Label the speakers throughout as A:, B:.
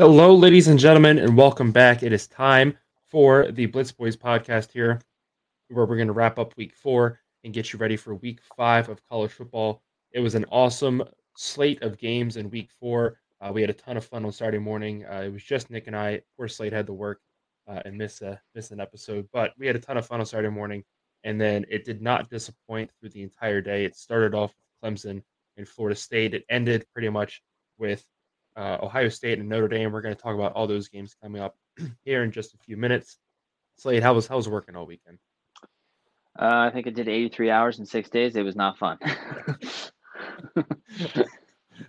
A: Hello, ladies and gentlemen, and welcome back. It is time for the Blitz Boys podcast here, where we're going to wrap up week four and get you ready for week five of college football. It was an awesome slate of games in week four. Uh, we had a ton of fun on Saturday morning. Uh, it was just Nick and I. Poor Slade had to work uh, and miss a miss an episode, but we had a ton of fun on Saturday morning. And then it did not disappoint through the entire day. It started off with Clemson and Florida State. It ended pretty much with uh, Ohio State and Notre Dame. We're going to talk about all those games coming up here in just a few minutes. Slade, how was how was working all weekend?
B: Uh, I think I did 83 hours in six days. It was not fun.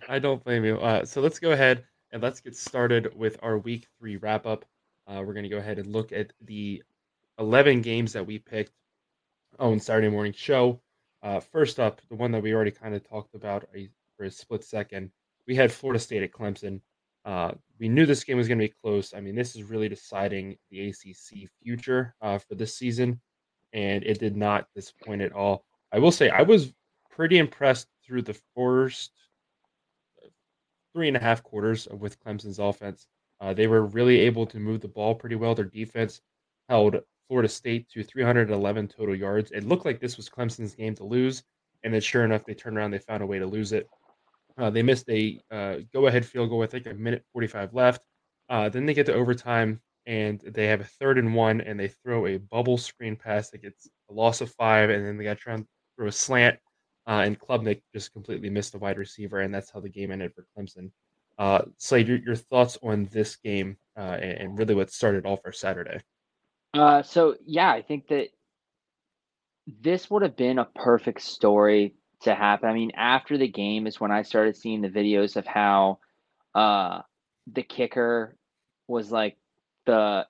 A: I don't blame you. Uh, so let's go ahead and let's get started with our week three wrap up. Uh, we're going to go ahead and look at the 11 games that we picked on Saturday morning show. Uh, first up, the one that we already kind of talked about a, for a split second, we had Florida State at Clemson. Uh, we knew this game was going to be close. I mean, this is really deciding the ACC future uh, for this season, and it did not disappoint at all. I will say I was pretty impressed through the first three and a half quarters with Clemson's offense. Uh, they were really able to move the ball pretty well. Their defense held Florida State to 311 total yards. It looked like this was Clemson's game to lose, and then sure enough, they turned around. They found a way to lose it. Uh, they missed a uh, go-ahead field goal. I think a minute 45 left. Uh, then they get to overtime, and they have a third and one, and they throw a bubble screen pass that gets a loss of five, and then they got to try and throw a slant uh, and Klubnik just completely missed a wide receiver, and that's how the game ended for Clemson. Uh, Slade, your, your thoughts on this game uh, and, and, really what started off our Saturday?
B: Uh, so yeah, I think that this would have been a perfect story to happen. I mean, after the game is when I started seeing the videos of how uh, the kicker was like the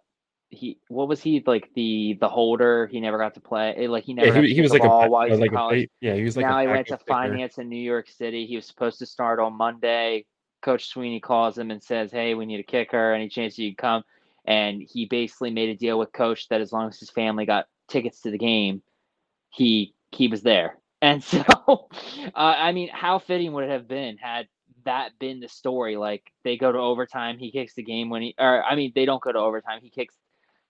B: he what was he like the the holder? He never got to play eh, like he never
A: yeah, he, he was like a while he was
B: like
A: a, yeah he was like
B: now he went to finance in New York City. He was supposed to start on Monday. Coach Swinney calls him and says hey we need a kicker. Any chance you can come? And he basically made a deal with Coach that as long as his family got tickets to the game he he was there and so uh, I mean how fitting would it have been had that been the story like they go to overtime he kicks the game when he or I mean they don't go to overtime he kicks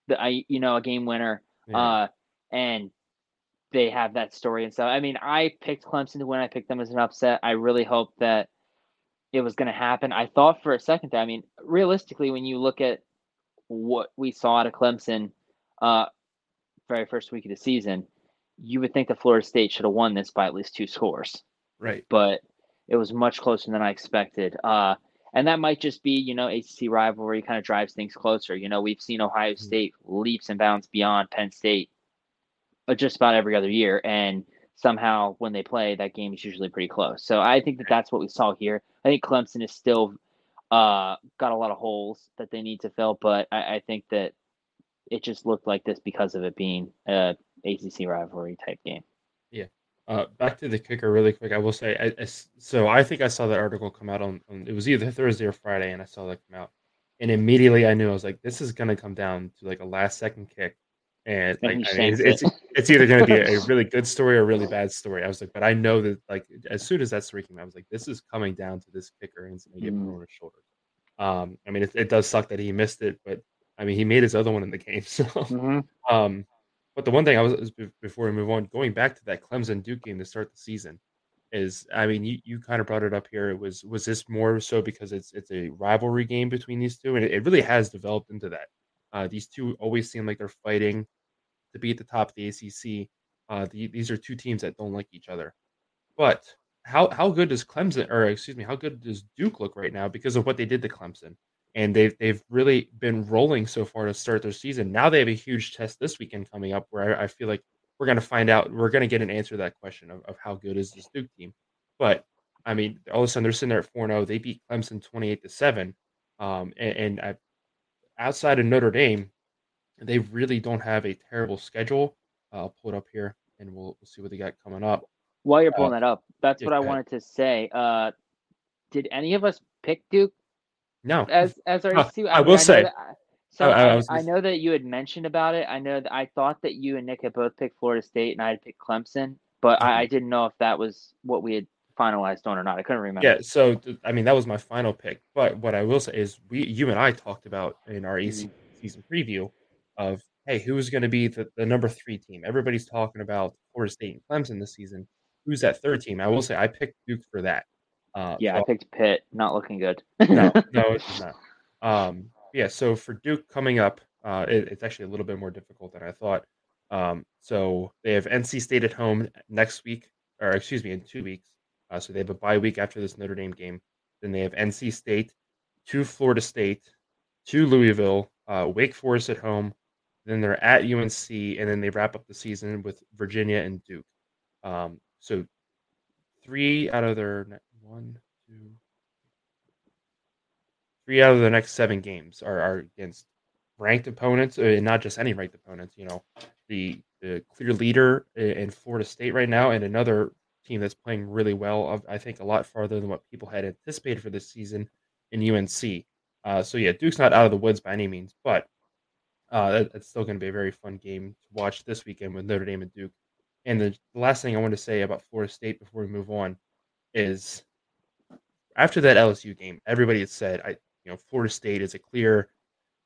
B: the I you know a game winner, yeah. uh, and they have that story and stuff. I mean, I picked Clemson to win. I picked them as an upset. I really hope that it was going to happen. I thought for a second that I mean, realistically, when you look at what we saw out of Clemson, uh, very first week of the season, you would think that Florida State should have won this by at least two scores.
A: Right.
B: But it was much closer than I expected. Uh, and that might just be you know ACC rivalry kind of drives things closer. You know, we've seen Ohio mm-hmm. State leaps and bounds beyond Penn State uh, just about every other year, and somehow when they play, that game is usually pretty close. So I think that that's what we saw here. I think Clemson is still uh, got a lot of holes that they need to fill, but I, I think that it just looked like this because of it being a ACC rivalry type game. Yeah.
A: Uh, back to the kicker really quick. I will say, I, I, so I think I saw that article come out on, on, it was either Thursday or Friday, and I saw that come out, and immediately I knew I was like, this is gonna come down to like a last second kick, and like I mean, it's, it's, it's either gonna be a, a, really good story or a really bad story. I was like, but I know that like as soon as that story came out, I was like, this is coming down to this kicker and it's gonna get mm. on his shoulder. Um, I mean, it, it, does suck that he missed it, but I mean, he made his other one in the game, so mm-hmm. um but the one thing I was before we move on, going back to that Clemson Duke game to start the season, is I mean you, you kind of brought it up here. It was was this more so because it's it's a rivalry game between these two, and it, really has developed into that. Uh, these two always seem like they're fighting to be at the top of the ACC. Uh, the, these are two teams that don't like each other. But how how good does Clemson or excuse me, how good does Duke look right now because of what they did to Clemson? And they've they've really been rolling so far to start their season. Now they have a huge test this weekend coming up where I, I feel like we're going to find out. We're going to get an answer to that question of, of how good is this Duke team. But I mean, all of a sudden they're sitting there at four zero. Oh. They beat Clemson twenty eight to seven, um, and, and I, outside of Notre Dame, they really don't have a terrible schedule. Uh, I'll pull it up here and we'll, we'll see what they got coming up.
B: While you're pulling uh, that up, that's what I wanted to say. Uh, did any of us pick Duke
A: no.
B: As as our
A: uh, I, I, will I say. That,
B: so I, I, I, know that you had mentioned about it. I know that I thought that you and Nick had both picked Florida State, and I had picked Clemson, but I, I didn't know if that was what we had finalized on or not. I couldn't remember.
A: Yeah, so I mean that was my final pick. But what I will say is we you and I talked about in our AC mm-hmm. season preview of hey, who's going to be the, the number three team? Everybody's talking about Florida State and Clemson this season. Who's that third team? I will say I picked Duke for that.
B: Uh, yeah, so, I picked Pitt. Not looking good.
A: no, no, it's not. Um, yeah, so for Duke coming up, uh, it, it's actually a little bit more difficult than I thought. Um, so they have NC State at home next week, or excuse me, in two weeks. Uh, so they have a bye week after this Notre Dame game. Then they have NC State, to Florida State, to Louisville, uh, Wake Forest at home. Then they're at UNC, and then they wrap up the season with Virginia and Duke. Um, so three out of their one, two, three out of the next seven games are, are against ranked opponents, uh, and not just any ranked opponents. You know, the the clear leader in Florida State right now, and another team that's playing really well. I think a lot farther than what people had anticipated for this season in UNC. Uh, so yeah, Duke's not out of the woods by any means, but uh, that, that's still going to be a very fun game to watch this weekend with Notre Dame and Duke. And the, the last thing I want to say about Florida State before we move on is after that LSU game, everybody had said, I you know, Florida State is a clear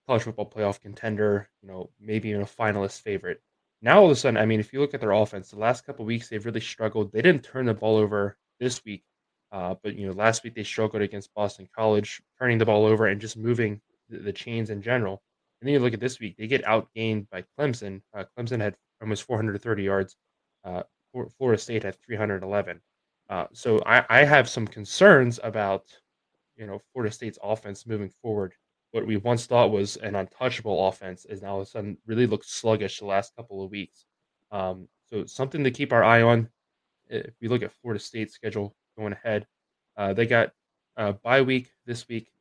A: college football playoff contender, you know, maybe even a finalist favorite. Now all of a sudden, I mean, if you look at their offense, the last couple weeks they've really struggled. They didn't turn the ball over this week, uh, but you know, last week they struggled against Boston College, turning the ball over and just moving the, the chains in general. And then you look at this week, they get outgained by Clemson. Uh, Clemson had almost 430 yards. Uh, Florida State had 311. Uh, so I, I have some concerns about, you know, Florida State's offense moving forward what we once thought was an untouchable offense is now all of a sudden really looked sluggish the last couple of weeks. Um, so something to keep our eye on. If we look at Florida State's schedule going ahead, uh, they got a bye week this week.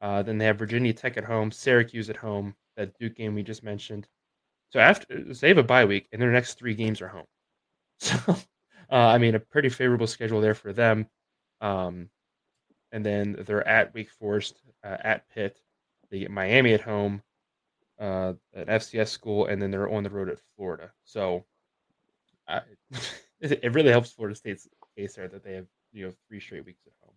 A: Uh, then they have Virginia Tech at home, Syracuse at home, that Duke game we just mentioned. So after so they have a bye week, and their next three games are home. So uh, I mean, a pretty favorable schedule there for them. Um, and then they're at Wake Forest, uh, at Pitt, they get Miami at home, uh, an FCS school, and then they're on the road at Florida. So I, it really helps Florida State's case there that they have you know three straight weeks at home.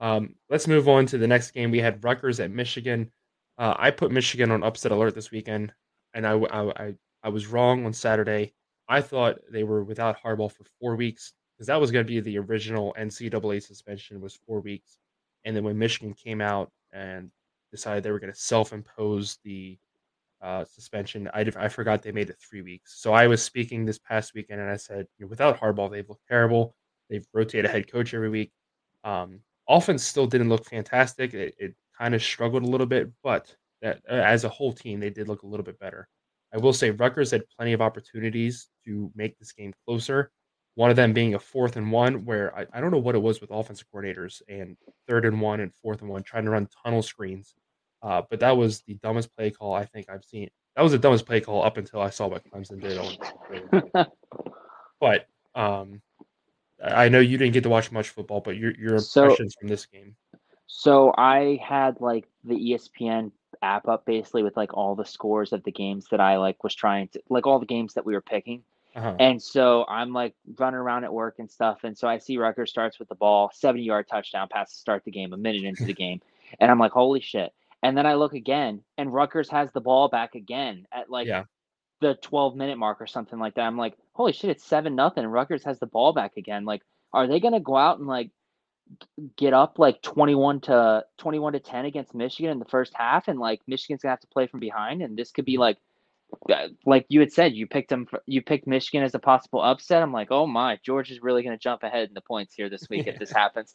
A: Um, let's move on to the next game. We had Rutgers at Michigan. Uh, I put Michigan on upset alert this weekend, and I, I, I, I was wrong on Saturday. I thought they were without Harbaugh for four weeks because that was going to be the original NCAA suspension was four weeks, and then when Michigan came out and decided they were going to self-impose the uh, suspension. I, I forgot they made it three weeks. So I was speaking this past weekend, and I said, you know, without Harbaugh, they've looked terrible. They've rotated a head coach every week. Um, offense still didn't look fantastic. It, it kind of struggled a little bit, but that, uh, as a whole team, they did look a little bit better. I will say Rutgers had plenty of opportunities to make this game closer. One of them being a fourth and one, where I, I don't know what it was with offensive coordinators and third and one and fourth and one, trying to run tunnel screens uh, but that was the dumbest play call I think I've seen. That was the dumbest play call up until I saw what Clemson did. On but um, I know you didn't get to watch much football, but your your impressions so, from this game.
B: So I had like the ESPN app up basically with like all the scores of the games that I like was trying to like all the games that we were picking. Uh-huh. And so I'm like running around at work and stuff. And so I see Rutgers starts with the ball, 70 yard touchdown pass to start the game, a minute into the game. And I'm like, holy shit. And then I look again, and Rutgers has the ball back again at like yeah. the 12 minute mark or something like that. I'm like, holy shit, it's seven nothing. Rutgers has the ball back again. Like, are they gonna go out and like get up like 21 to 21 to 10 against Michigan in the first half, and like Michigan's gonna have to play from behind, and this could be like uh, like you had said, you picked them. For, you picked Michigan as a possible upset. I'm like, oh my, George is really going to jump ahead in the points here this week if this happens.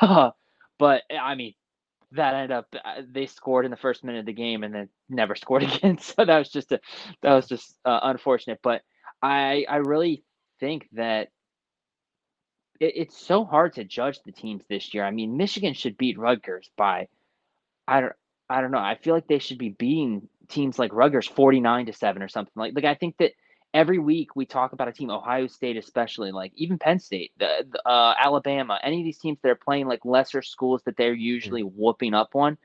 B: but I mean, that ended up uh, they scored in the first minute of the game and then never scored again. So that was just a that was just uh, unfortunate. But I I really think that it, it's so hard to judge the teams this year. I mean, Michigan should beat Rutgers by I don't I don't know. I feel like they should be beating teams like Rutgers forty nine to seven or something like like I think that every week we talk about a team, Ohio State especially, like even Penn State, the, the uh, Alabama, any of these teams that are playing like lesser schools that they're usually mm-hmm. whooping up on.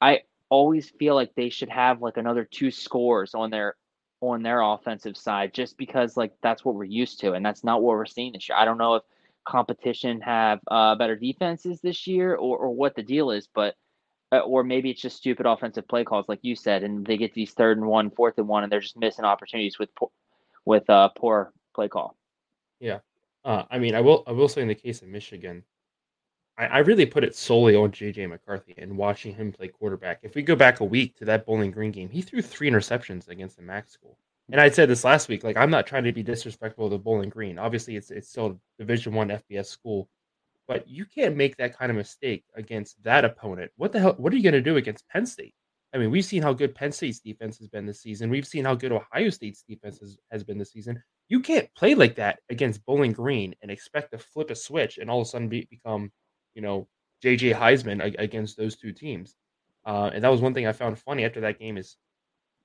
B: I always feel like they should have like another two scores on their on their offensive side just because like that's what we're used to and that's not what we're seeing this year. I don't know if competition have uh, better defenses this year, or or what the deal is, but. Uh, or maybe it's just stupid offensive play calls, like you said, and they get these third and one, fourth and one, and they're just missing opportunities with with uh, poor play call.
A: Yeah, uh, I mean, I will I will say in the case of Michigan, I, I really put it solely on JJ McCarthy and watching him play quarterback. If we go back a week to that Bowling Green game, he threw three interceptions against the MAC school. And I said this last week, like I'm not trying to be disrespectful to Bowling Green. Obviously, it's it's still Division One FBS school, but you can't make that kind of mistake against that opponent. What the hell? What are you going to do against Penn State? I mean, we've seen how good Penn State's defense has been this season. We've seen how good Ohio State's defense has, has been this season. You can't play like that against Bowling Green and expect to flip a switch and all of a sudden be, become, you know, JJ Heisman against those two teams. Uh, and that was one thing I found funny after that game is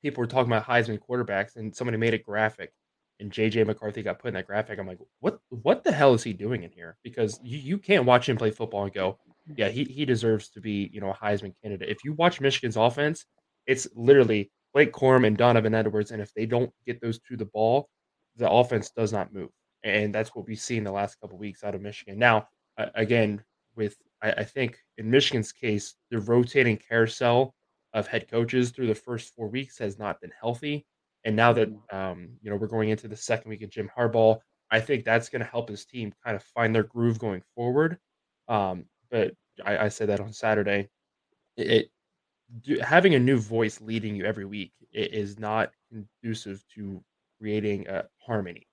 A: people were talking about Heisman quarterbacks and somebody made a graphic and JJ McCarthy got put in that graphic. I'm like, what what the hell is he doing in here? Because you, you can't watch him play football and go, yeah, he, he deserves to be, you know, a Heisman candidate. If you watch Michigan's offense, it's literally Blake Corum and Donovan Edwards. And if they don't get those to the ball, the offense does not move. And that's what we've seen the last couple weeks out of Michigan. Now, again, with I, I, think in Michigan's case, the rotating carousel of head coaches through the first four weeks has not been healthy. And now that mm. um, you know we're going into the second week of Jim Harbaugh, I think that's going to help his team kind of find their groove going forward. Um, but I, I said that on Saturday. It, it having a new voice leading you every week is not conducive to creating a harmony.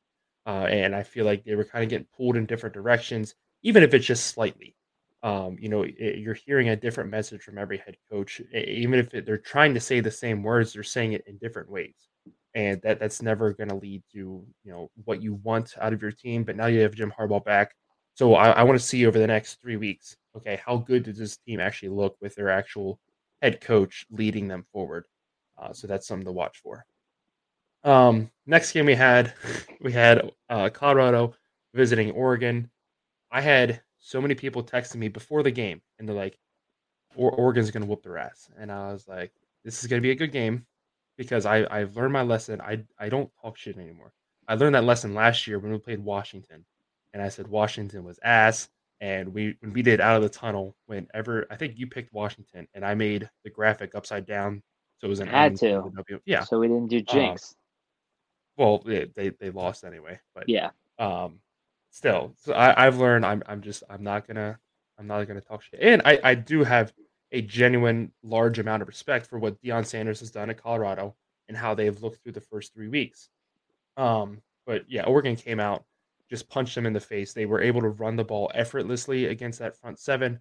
A: Uh, and I feel like they were kind of getting pulled in different directions, even if it's just slightly. Um, you know, it, you're hearing a different message from every head coach, even if it, they're trying to say the same words, they're saying it in different ways, and that that's never going to lead to you know what you want out of your team. But now you have Jim Harbaugh back, so I, I want to see over the next three weeks okay, how good does this team actually look with their actual head coach leading them forward? Uh, so that's something to watch for. Um, next game we had, we had uh, Colorado visiting Oregon. I had so many people texting me before the game, and they're like, "Oregon's going to whoop their ass," and I was like, "This is going to be a good game." Because I, I've learned my lesson. I, I don't talk shit anymore. I learned that lesson last year when we played Washington, and I said Washington was ass and we when we did out of the tunnel whenever I think you picked Washington and I made the graphic upside down so it was an
B: had to
A: yeah
B: so we didn't do um, jinx.
A: Um, well, they, they they lost anyway, but
B: yeah.
A: Um, still, so I I've learned I'm I'm just I'm not gonna I'm not gonna talk shit, and I I do have a genuine large amount of respect for what Deion Sanders has done at Colorado and how they've looked through the first three weeks. Um, but yeah, Oregon came out just punched them in the face. They were able to run the ball effortlessly against that front seven.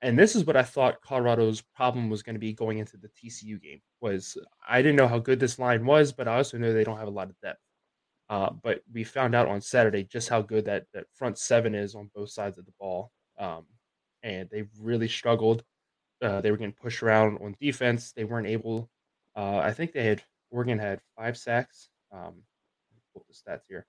A: And this is what I thought Colorado's problem was going to be going into the TCU game. Was I didn't know how good this line was, but I also know they don't have a lot of depth. Uh, but we found out on Saturday just how good that that front seven is on both sides of the ball. Um, and they really struggled. Uh, they were getting pushed around on defense. They weren't able. Uh, I think they had Oregon had five sacks. Um, pull the stats here.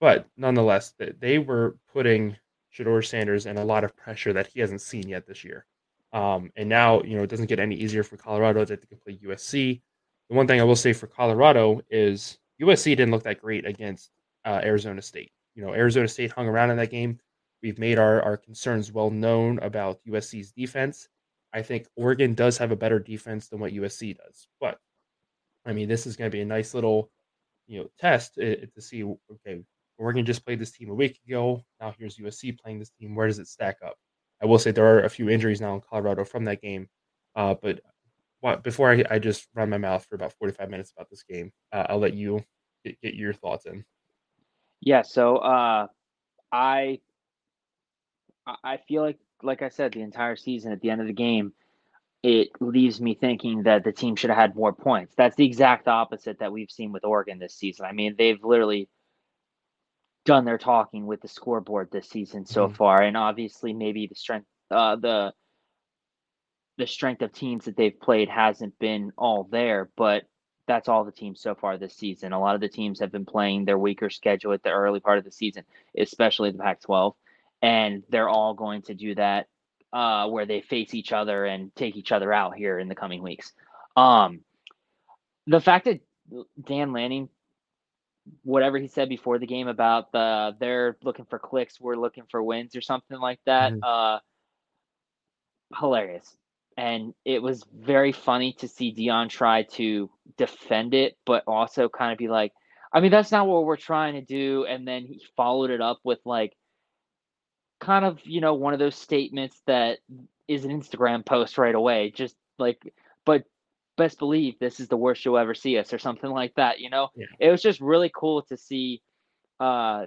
A: But nonetheless, they were putting Shedeur Sanders in a lot of pressure that he hasn't seen yet this year. Um, and now, you know, it doesn't get any easier for Colorado that they play USC. The one thing I will say for Colorado is USC didn't look that great against uh, Arizona State. You know, Arizona State hung around in that game. We've made our, our concerns well known about USC's defense. I think Oregon does have a better defense than what USC does. But I mean, this is going to be a nice little, you know, test uh, to see okay, Oregon just played this team a week ago. Now here's USC playing this team. Where does it stack up? I will say there are a few injuries now in Colorado from that game. Uh, but before I, I, just run my mouth for about 45 minutes about this game, uh, I'll let you get, get, your thoughts in.
B: Yeah. So uh, I I feel like, like I said, the entire season at the end of the game, it leaves me thinking that the team should have had more points. That's the exact opposite that we've seen with Oregon this season. I mean, they've literally – done their talking with the scoreboard this season so mm-hmm. far, and obviously maybe the strength, uh, the the strength of teams that they've played hasn't been all there, but that's all the teams so far this season. A lot of the teams have been playing their weaker schedule at the early part of the season, especially the Pac-12, and they're all going to do that uh, where they face each other and take each other out here in the coming weeks. Um, the fact that Dan Lanning whatever he said before the game about the they're looking for clicks, we're looking for wins or something like that. Mm-hmm. Uh, hilarious. And it was very funny to see Deion try to defend it, but also kind of be like, I mean, that's not what we're trying to do. And then he followed it up with like kind of, you know, one of those statements that is an Instagram post right away. Just like, but best believe this is the worst you'll ever see us or something like that you know yeah. it was just really cool to see uh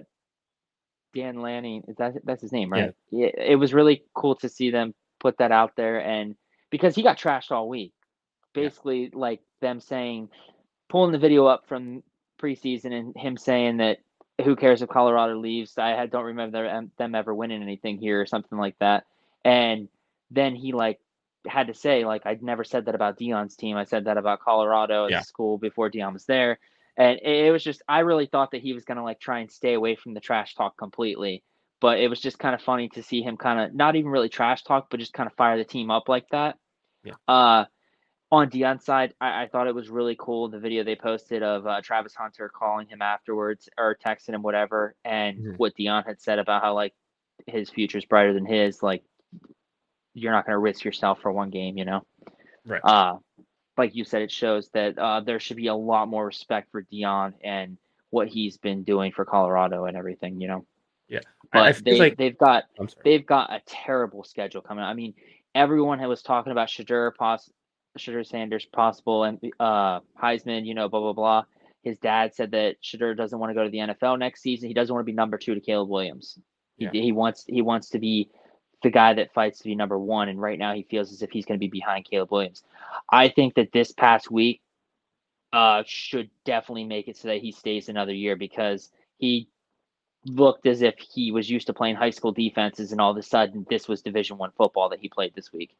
B: dan lanning is that that's his name right yeah. it, it was really cool to see them put that out there and because he got trashed all week basically yeah. like them saying pulling the video up from preseason and him saying that who cares if colorado leaves i don't remember them ever winning anything here or something like that and then he like had to say like I'd never said that about Deion's team. I said that about Colorado as yeah. a school before Deion was there, and it, was just I really thought that he was gonna like try and stay away from the trash talk completely. But it was just kind of funny to see him kind of not even really trash talk, but just kind of fire the team up like that.
A: Yeah.
B: Uh, on Deion's side, I, I, thought it was really cool the video they posted of uh, Travis Hunter calling him afterwards or texting him whatever, and mm-hmm. what Deion had said about how like his future's brighter than his. Like you're not going to risk yourself for one game, you know?
A: Right.
B: Uh, like you said, it shows that uh, there should be a lot more respect for Deion and what he's been doing for Colorado and everything, you know?
A: Yeah.
B: But they, like... they've got they've got a terrible schedule coming. I mean, everyone was talking about Shedeur, poss- Shedeur Sanders possible and uh, Heisman, you know, blah blah blah. His dad said that Shedeur doesn't want to go to the NFL next season. He doesn't want to be number two to Caleb Williams. He, yeah. he wants he wants to be the guy that fights to be number one. And right now he feels as if he's going to be behind Caleb Williams. I think that this past week uh, should definitely make it so that he stays another year because he looked as if he was used to playing high school defenses and all of a sudden this was division one football that he played this week.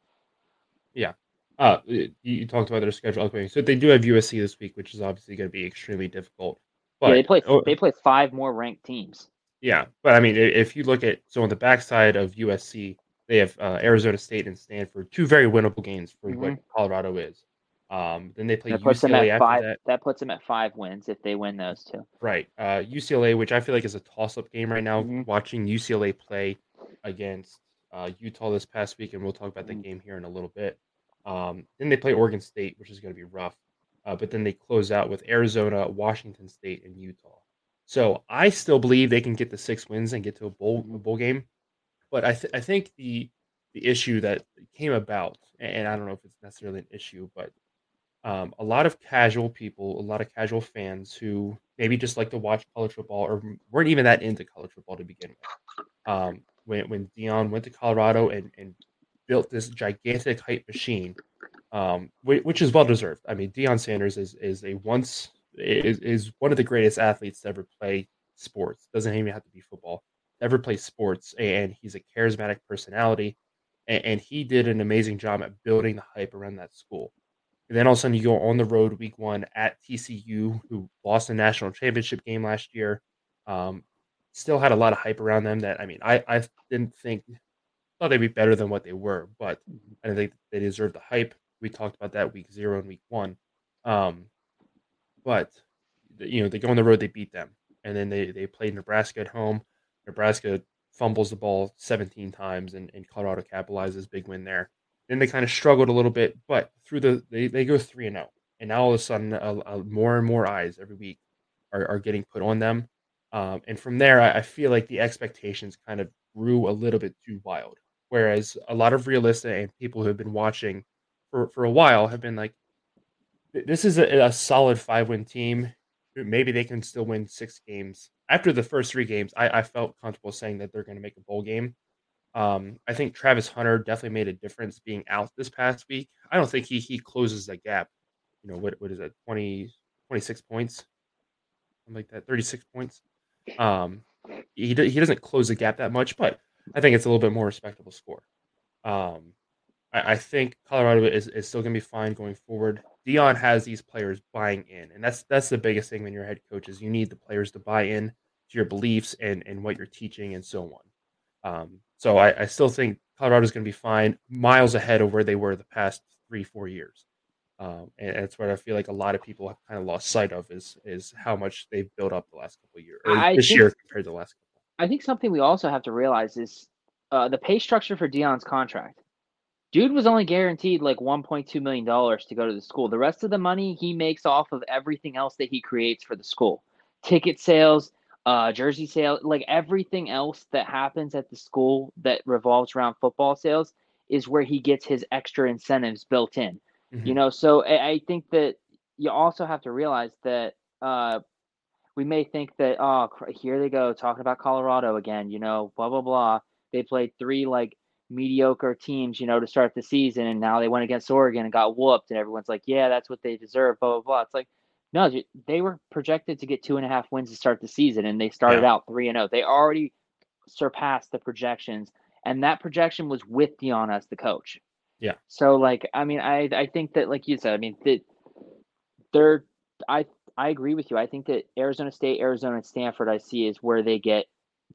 A: Yeah. Uh, you talked about their schedule. So they do have USC this week, which is obviously going to be extremely difficult.
B: But, yeah, they play. Oh, they play five more ranked teams.
A: Yeah, but I mean, if you look at so on the backside of USC, they have uh, Arizona State and Stanford, two very winnable games for mm-hmm. what Colorado is. Um, then they play that puts UCLA them
B: at five. That. that. puts them at five wins if they win those two.
A: Right. Uh, UCLA, which I feel like is a toss-up game right now. Mm-hmm. Watching UCLA play against uh, Utah this past week, and we'll talk about mm-hmm. the game here in a little bit. Um, then they play Oregon State, which is going to be rough. Uh, but then they close out with Arizona, Washington State, and Utah. So I still believe they can get the six wins and get to a bowl a bowl game. But I th- I think the the issue that came about, and I don't know if it's necessarily an issue, but um, a lot of casual people, a lot of casual fans who maybe just like to watch college football or weren't even that into college football to begin with. Um, when when Deion went to Colorado and, and built this gigantic hype machine, um, which is well deserved. I mean, Deion Sanders is is a once is, is one of the greatest athletes to ever play sports. Doesn't even have to be football. Ever play sports, and he's a charismatic personality, and, and he did an amazing job at building the hype around that school. And then all of a sudden, you go on the road week one at TCU, who lost the national championship game last year. Um, still had a lot of hype around them. That I mean, I I didn't think thought they'd be better than what they were, but I didn't think they deserve the hype. We talked about that week zero and week one. Um, but you know, they go on the road, they beat them, and then they they play Nebraska at home. Nebraska fumbles the ball 17 times, and, and Colorado capitalizes big win there. Then they kind of struggled a little bit, but through the they, they go three and zero, oh. and now all of a sudden, more and more eyes every week are, are getting put on them. Um, and from there, I, I feel like the expectations kind of grew a little bit too wild. Whereas a lot of realistic and people who have been watching for, for a while have been like, this is a, a solid five win team. Maybe they can still win six games. After the first three games, I, I felt comfortable saying that they're going to make a bowl game. Um, I think Travis Hunter definitely made a difference being out this past week. I don't think he he closes that gap. You know, what what is that, 20, 26 points? Something like that, 36 points. Um, he, he doesn't close the gap that much, but I think it's a little bit more respectable score. Um, I, I think Colorado is, is still going to be fine going forward. Deion has these players buying in, and that's that's the biggest thing when you're head coach is you need the players to buy in to your beliefs and and what you're teaching and so on. Um, so I, I still think Colorado is going to be fine, miles ahead of where they were the past three four years. Um, and that's what I feel like a lot of people have kind of lost sight of is is how much they've built up the last couple of years, this
B: think-
A: year compared to the last couple.
B: I think something we also have to realize is uh, the pay structure for Deion's contract. Dude was only guaranteed like 1.2 million dollars to go to the school. The rest of the money he makes off of everything else that he creates for the school, ticket sales, uh, jersey sale, like everything else that happens at the school that revolves around football sales is where he gets his extra incentives built in. You
A: Mhm.
B: know, so I, I think that you also have to realize that uh, we may think that oh here they go talking about Colorado again, you know, blah blah blah. They played three like mediocre teams, you know, to start the season, and now they went against Oregon and got whooped, and everyone's like, yeah, that's what they deserve, blah blah blah. It's like no, they were projected to get two and a half wins to start the season, and they started
A: Yeah.
B: out three and zero. They already surpassed the projections, and that projection was with Deion as the coach.
A: Yeah.
B: So like, I mean, I I think that like you said, I mean that they're I I agree with you. I think that Arizona State, Arizona, and Stanford, I see is where they get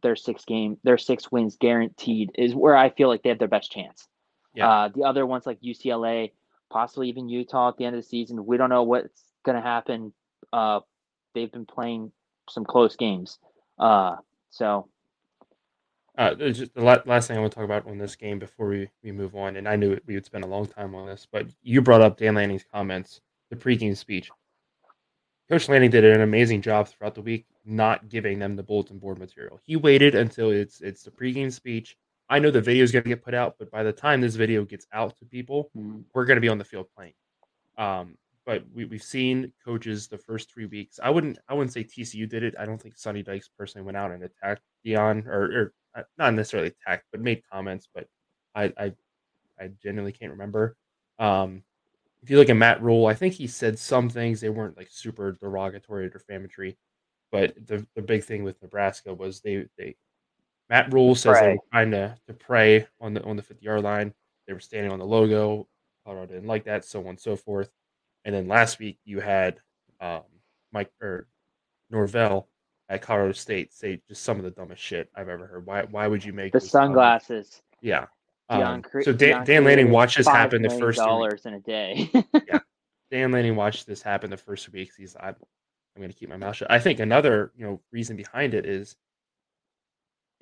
B: their six game, their six wins guaranteed. Is where I feel like they have their best chance.
A: Yeah.
B: Uh, the other ones like UCLA, possibly even Utah at the end of the season. We don't know what's going to happen. Uh, they've been playing some close games. Uh, so
A: Uh, just the last thing I want to talk about on this game before we, we move on, and I knew we would spend a long time on this, but you brought up Dan Lanning's comments, the pregame speech. Coach Lanning did an amazing job throughout the week, not giving them the bulletin board material. He waited until it's it's the pregame speech. I know the video is going to get put out, but by the time this video gets out to people,
B: mm,
A: we're going to be on the field playing. Um, but we, we've seen coaches the first three weeks. I wouldn't I wouldn't say TCU did it. I don't think Sonny Dykes personally went out and attacked Deion or, or uh, not necessarily attacked, but made comments. But I I, I genuinely can't remember. Um, if you look at Matt Rhule, I think he said some things they weren't like super derogatory or defamatory. But the, the big thing with Nebraska was they they Matt Rhule says they were trying to, to pray on the on the 50 yard line. They were standing on the logo. Colorado didn't like that, so on and so forth. And then last week you had um, Mike or Norvell at Colorado State say just some of the dumbest shit I've ever heard. Why why would you make
B: the
A: comments?
B: sunglasses.
A: Yeah. Um,
B: cre-
A: so Dan, Dan Lanning watched this happen the first
B: dollars in a day. yeah.
A: Dan Lanning watched this happen the first weeks. He's I'm, I'm going to keep my mouth shut. I think another you know reason behind it is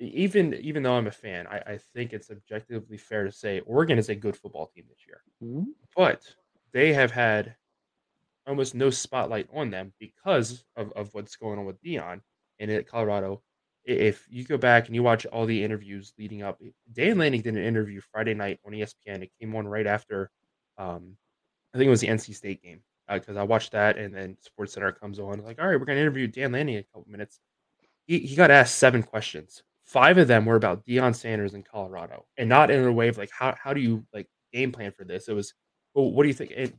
A: even even though I'm a fan, I, I think it's objectively fair to say Oregon is a good football team this year,
B: Mhm.
A: but they have had almost no spotlight on them because of, of what's going on with Deion and at Colorado. If you go back and you watch all the interviews leading up, Dan Lanning did an interview Friday night on ESPN. It came on right after, um, I think it was the NC State game because I watched that, and then Sports Center comes on like, all right, we're gonna interview Dan Lanning in a couple minutes. He he got asked seven questions. Five of them were about Deion Sanders in Colorado, and not in a way of like how how do you like game plan for this? It was, well, what do you think? And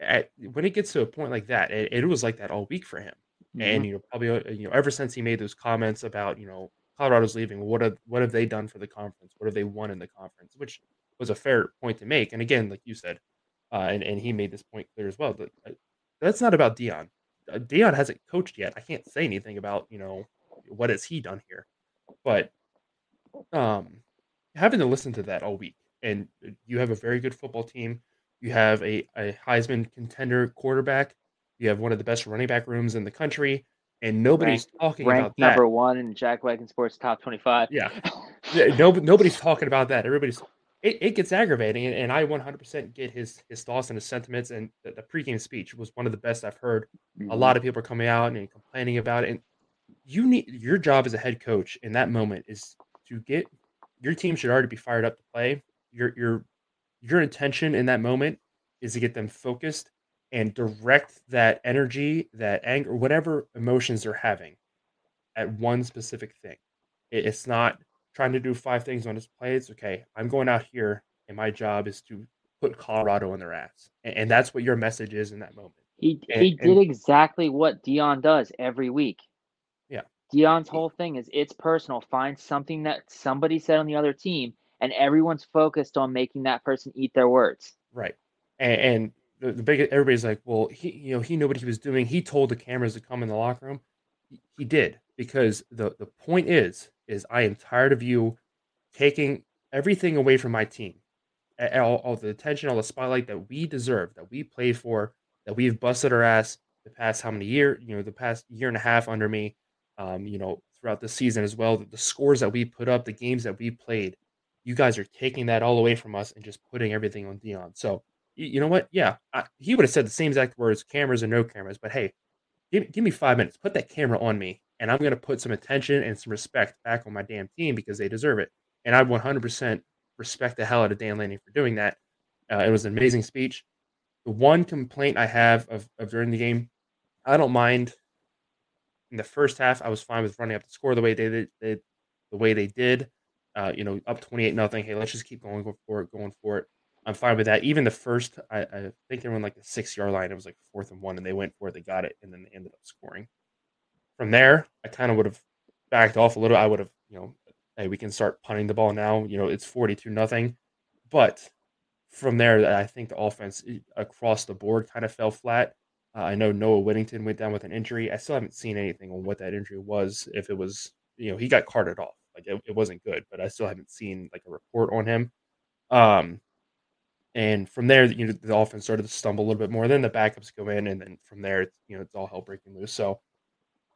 A: at, when it gets to a point like that, it, it was like that all week for him and you know probably uh, you know ever since he made those comments about you know Colorado's leaving, what have what have they done for the conference? What have they won in the conference? Which was a fair point to make. And again, like you said, uh, and and he made this point clear as well. That uh, that's not about Deion. Uh, Deion hasn't coached yet. I can't say anything about you know what has he done here, but um, having to listen to that all week, and uh, you have a very good football team. You have a, a Heisman contender quarterback. You have one of the best running back rooms in the country, and nobody's talking about
B: Ranked
A: that.
B: number one in Jack Wagon Sports top twenty-five.
A: Yeah. Yeah, no, nobody's talking about that. Everybody's it, it gets aggravating, and, and I 100% get his his thoughts and his sentiments. And the, the pregame speech was one of the best I've heard. A mm-hmm. lot of people are coming out and complaining about it. And you need your job as a head coach in that moment is to get your team should already be fired up to play. Your your your intention in that moment is to get them focused and direct that energy, that anger, whatever emotions they're having at one specific thing. It's not trying to do five things on display. It's okay. I'm going out here, and my job is to put Colorado on their ass, and, and that's what your message is in that moment.
B: He
A: And-
B: he did
A: and-
B: exactly what Deion does every week.
A: Yeah.
B: Deion's whole thing is it's personal. Find something that somebody said on the other team, and everyone's focused on making that person eat their words.
A: Right. And, and the, the big everybody's like, well, he you know he knew what he was doing. He told the cameras to come in the locker room. He, he did because the the point is is I am tired of you taking everything away from my team. all, all the attention, all the spotlight that we deserve, that we played for, that we've busted our ass the past how many year, you know, the past year and a half under me, um, you know, throughout the season as well. The scores that we put up, the games that we played, you guys are taking that all away from us and just putting everything on Deion. So you, know what? Yeah, I, he would have said the same exact words, cameras or no cameras. But hey, give, give me five minutes, put that camera on me, and I'm going to put some attention and some respect back on my damn team because they deserve it. And I 100% respect the hell out of Dan Lanning for doing that. Uh, it was an amazing speech. The one complaint I have of, of during the game, I don't mind. In the first half, I was fine with running up the score the way they did, the way they did. Uh, you know, up twenty eight nothing. Hey, let's just keep going for it, going for it. I'm fine with that. Even the first, I, I think they were like the six yard line. It was like fourth and one, and they went for it. They got it, and then they ended up scoring. From there, I kind of would have backed off a little. I would have, you know, hey, we can start punting the ball now. You know, it's 42 nothing. But from there, I think the offense eh, across the board kind of fell flat. Uh, I know Noah Whittington went down with an injury. I still haven't seen anything on what that injury was. If it was, you know, he got carted off. Like it, it wasn't good, but I still haven't seen like a report on him. Um, and from there, you know, the offense started to stumble a little bit more. Then the backups go in, and then from there, you know, it's all hell breaking loose. So,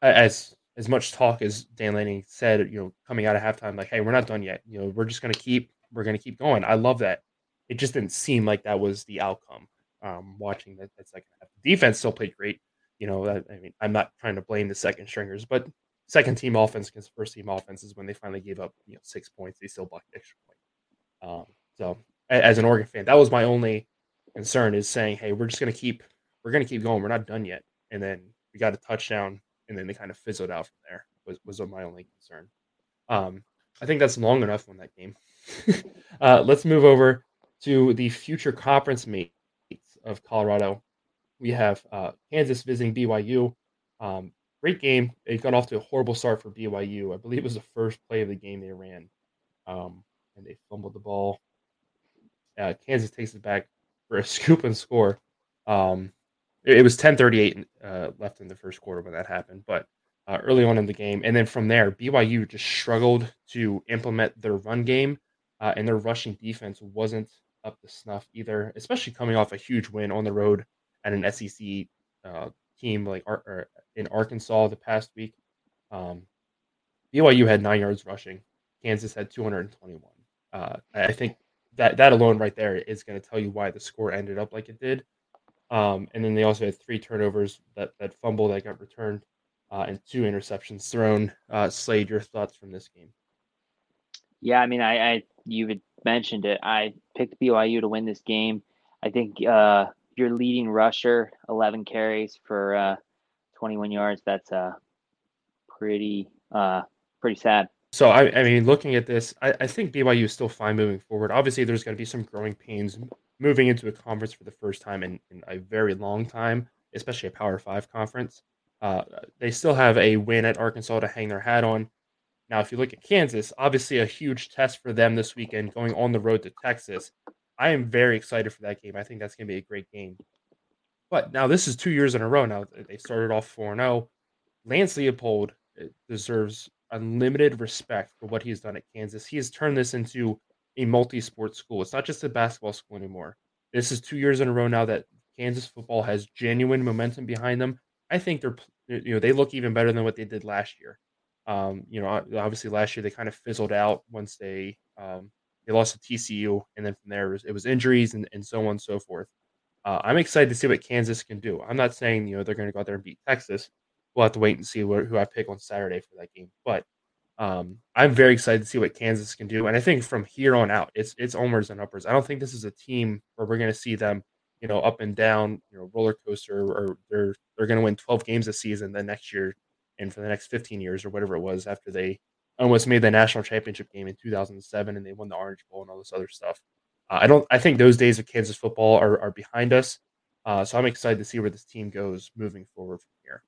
A: as as much talk as Dan Lanning said, you know, coming out of halftime, like, hey, we're not done yet. You know, we're just gonna keep we're gonna keep going. I love that. It just didn't seem like that was the outcome. Um, watching that, that's like defense still played great. You know, I, I mean, I'm not trying to blame the second stringers, but second team offense against first team offenses when they finally gave up, you know, six points, they still blocked extra point. Um, so as an Oregon fan, that was my only concern is saying, hey, we're just gonna keep we're gonna keep going. We're not done yet. And then we got a touchdown and then they kind of fizzled out from there. Was was my only concern. Um, I think that's long enough on that game. uh, let's move over to the future conference mates of Colorado. We have uh, Kansas visiting BYU. Um, great game. It got off to a horrible start for BYU. I believe it was the first play of the game they ran, um, and they fumbled the ball. Uh, Kansas takes it back for a scoop and score. Um, it, was 10:38 uh, left in the first quarter when that happened, but uh, early on in the game, and then from there, BYU just struggled to implement their run game, uh, and their rushing defense wasn't up to snuff either, especially coming off a huge win on the road at an SEC uh, team like Ar- in Arkansas the past week. Um, BYU had nine yards rushing. Kansas had 221. Uh, I think that that alone right there is going to tell you why the score ended up like it did. Um, and then they also had three turnovers that that fumble that got returned uh, and two interceptions thrown. Uh, Slade, your thoughts from this game?
B: Yeah, I mean, I, I you mentioned it. I picked BYU to win this game. I think uh, your leading rusher, 11 carries for uh, 21 yards. That's uh, pretty uh, pretty sad.
A: So I, I mean, looking at this, I, I think BYU is still fine moving forward. Obviously, there's going to be some growing pains moving into a conference for the first time in, in a very long time, especially a Power Five conference. Uh, they still have a win at Arkansas to hang their hat on. Now, if you look at Kansas, obviously a huge test for them this weekend, going on the road to Texas. I am very excited for that game. I think that's going to be a great game. But now this is two years in a row. Now they started off 4 0. Lance Leipold uh, deserves unlimited respect for what he's done at Kansas. He has turned this into a multi-sport school. It's not just a basketball school anymore. This is two years in a row now that Kansas football has genuine momentum behind them. I think they're you know they look even better than what they did last year. Um, you know, obviously last year they kind of fizzled out once they um, they lost to TCU, and then from there it was, it was injuries and, and so on and so forth. Uh, I'm excited to see what Kansas can do. I'm not saying you know they're going to go out there and beat Texas, we'll have to wait and see who I pick on Saturday for that game. But um, I'm very excited to see what Kansas can do, and I think from here on out, it's it's onwards and uppers. I don't think this is a team where we're going to see them, you know, up and down, you know, roller coaster, or they're they're going to win 12 games this season, then next year, and for the next 15 years or whatever it was after they almost made the national championship game in 2007 and they won the Orange Bowl and all this other stuff. Uh, I don't. I think those days of Kansas football are are behind us. Uh, so I'm excited to see where this team goes moving forward from here.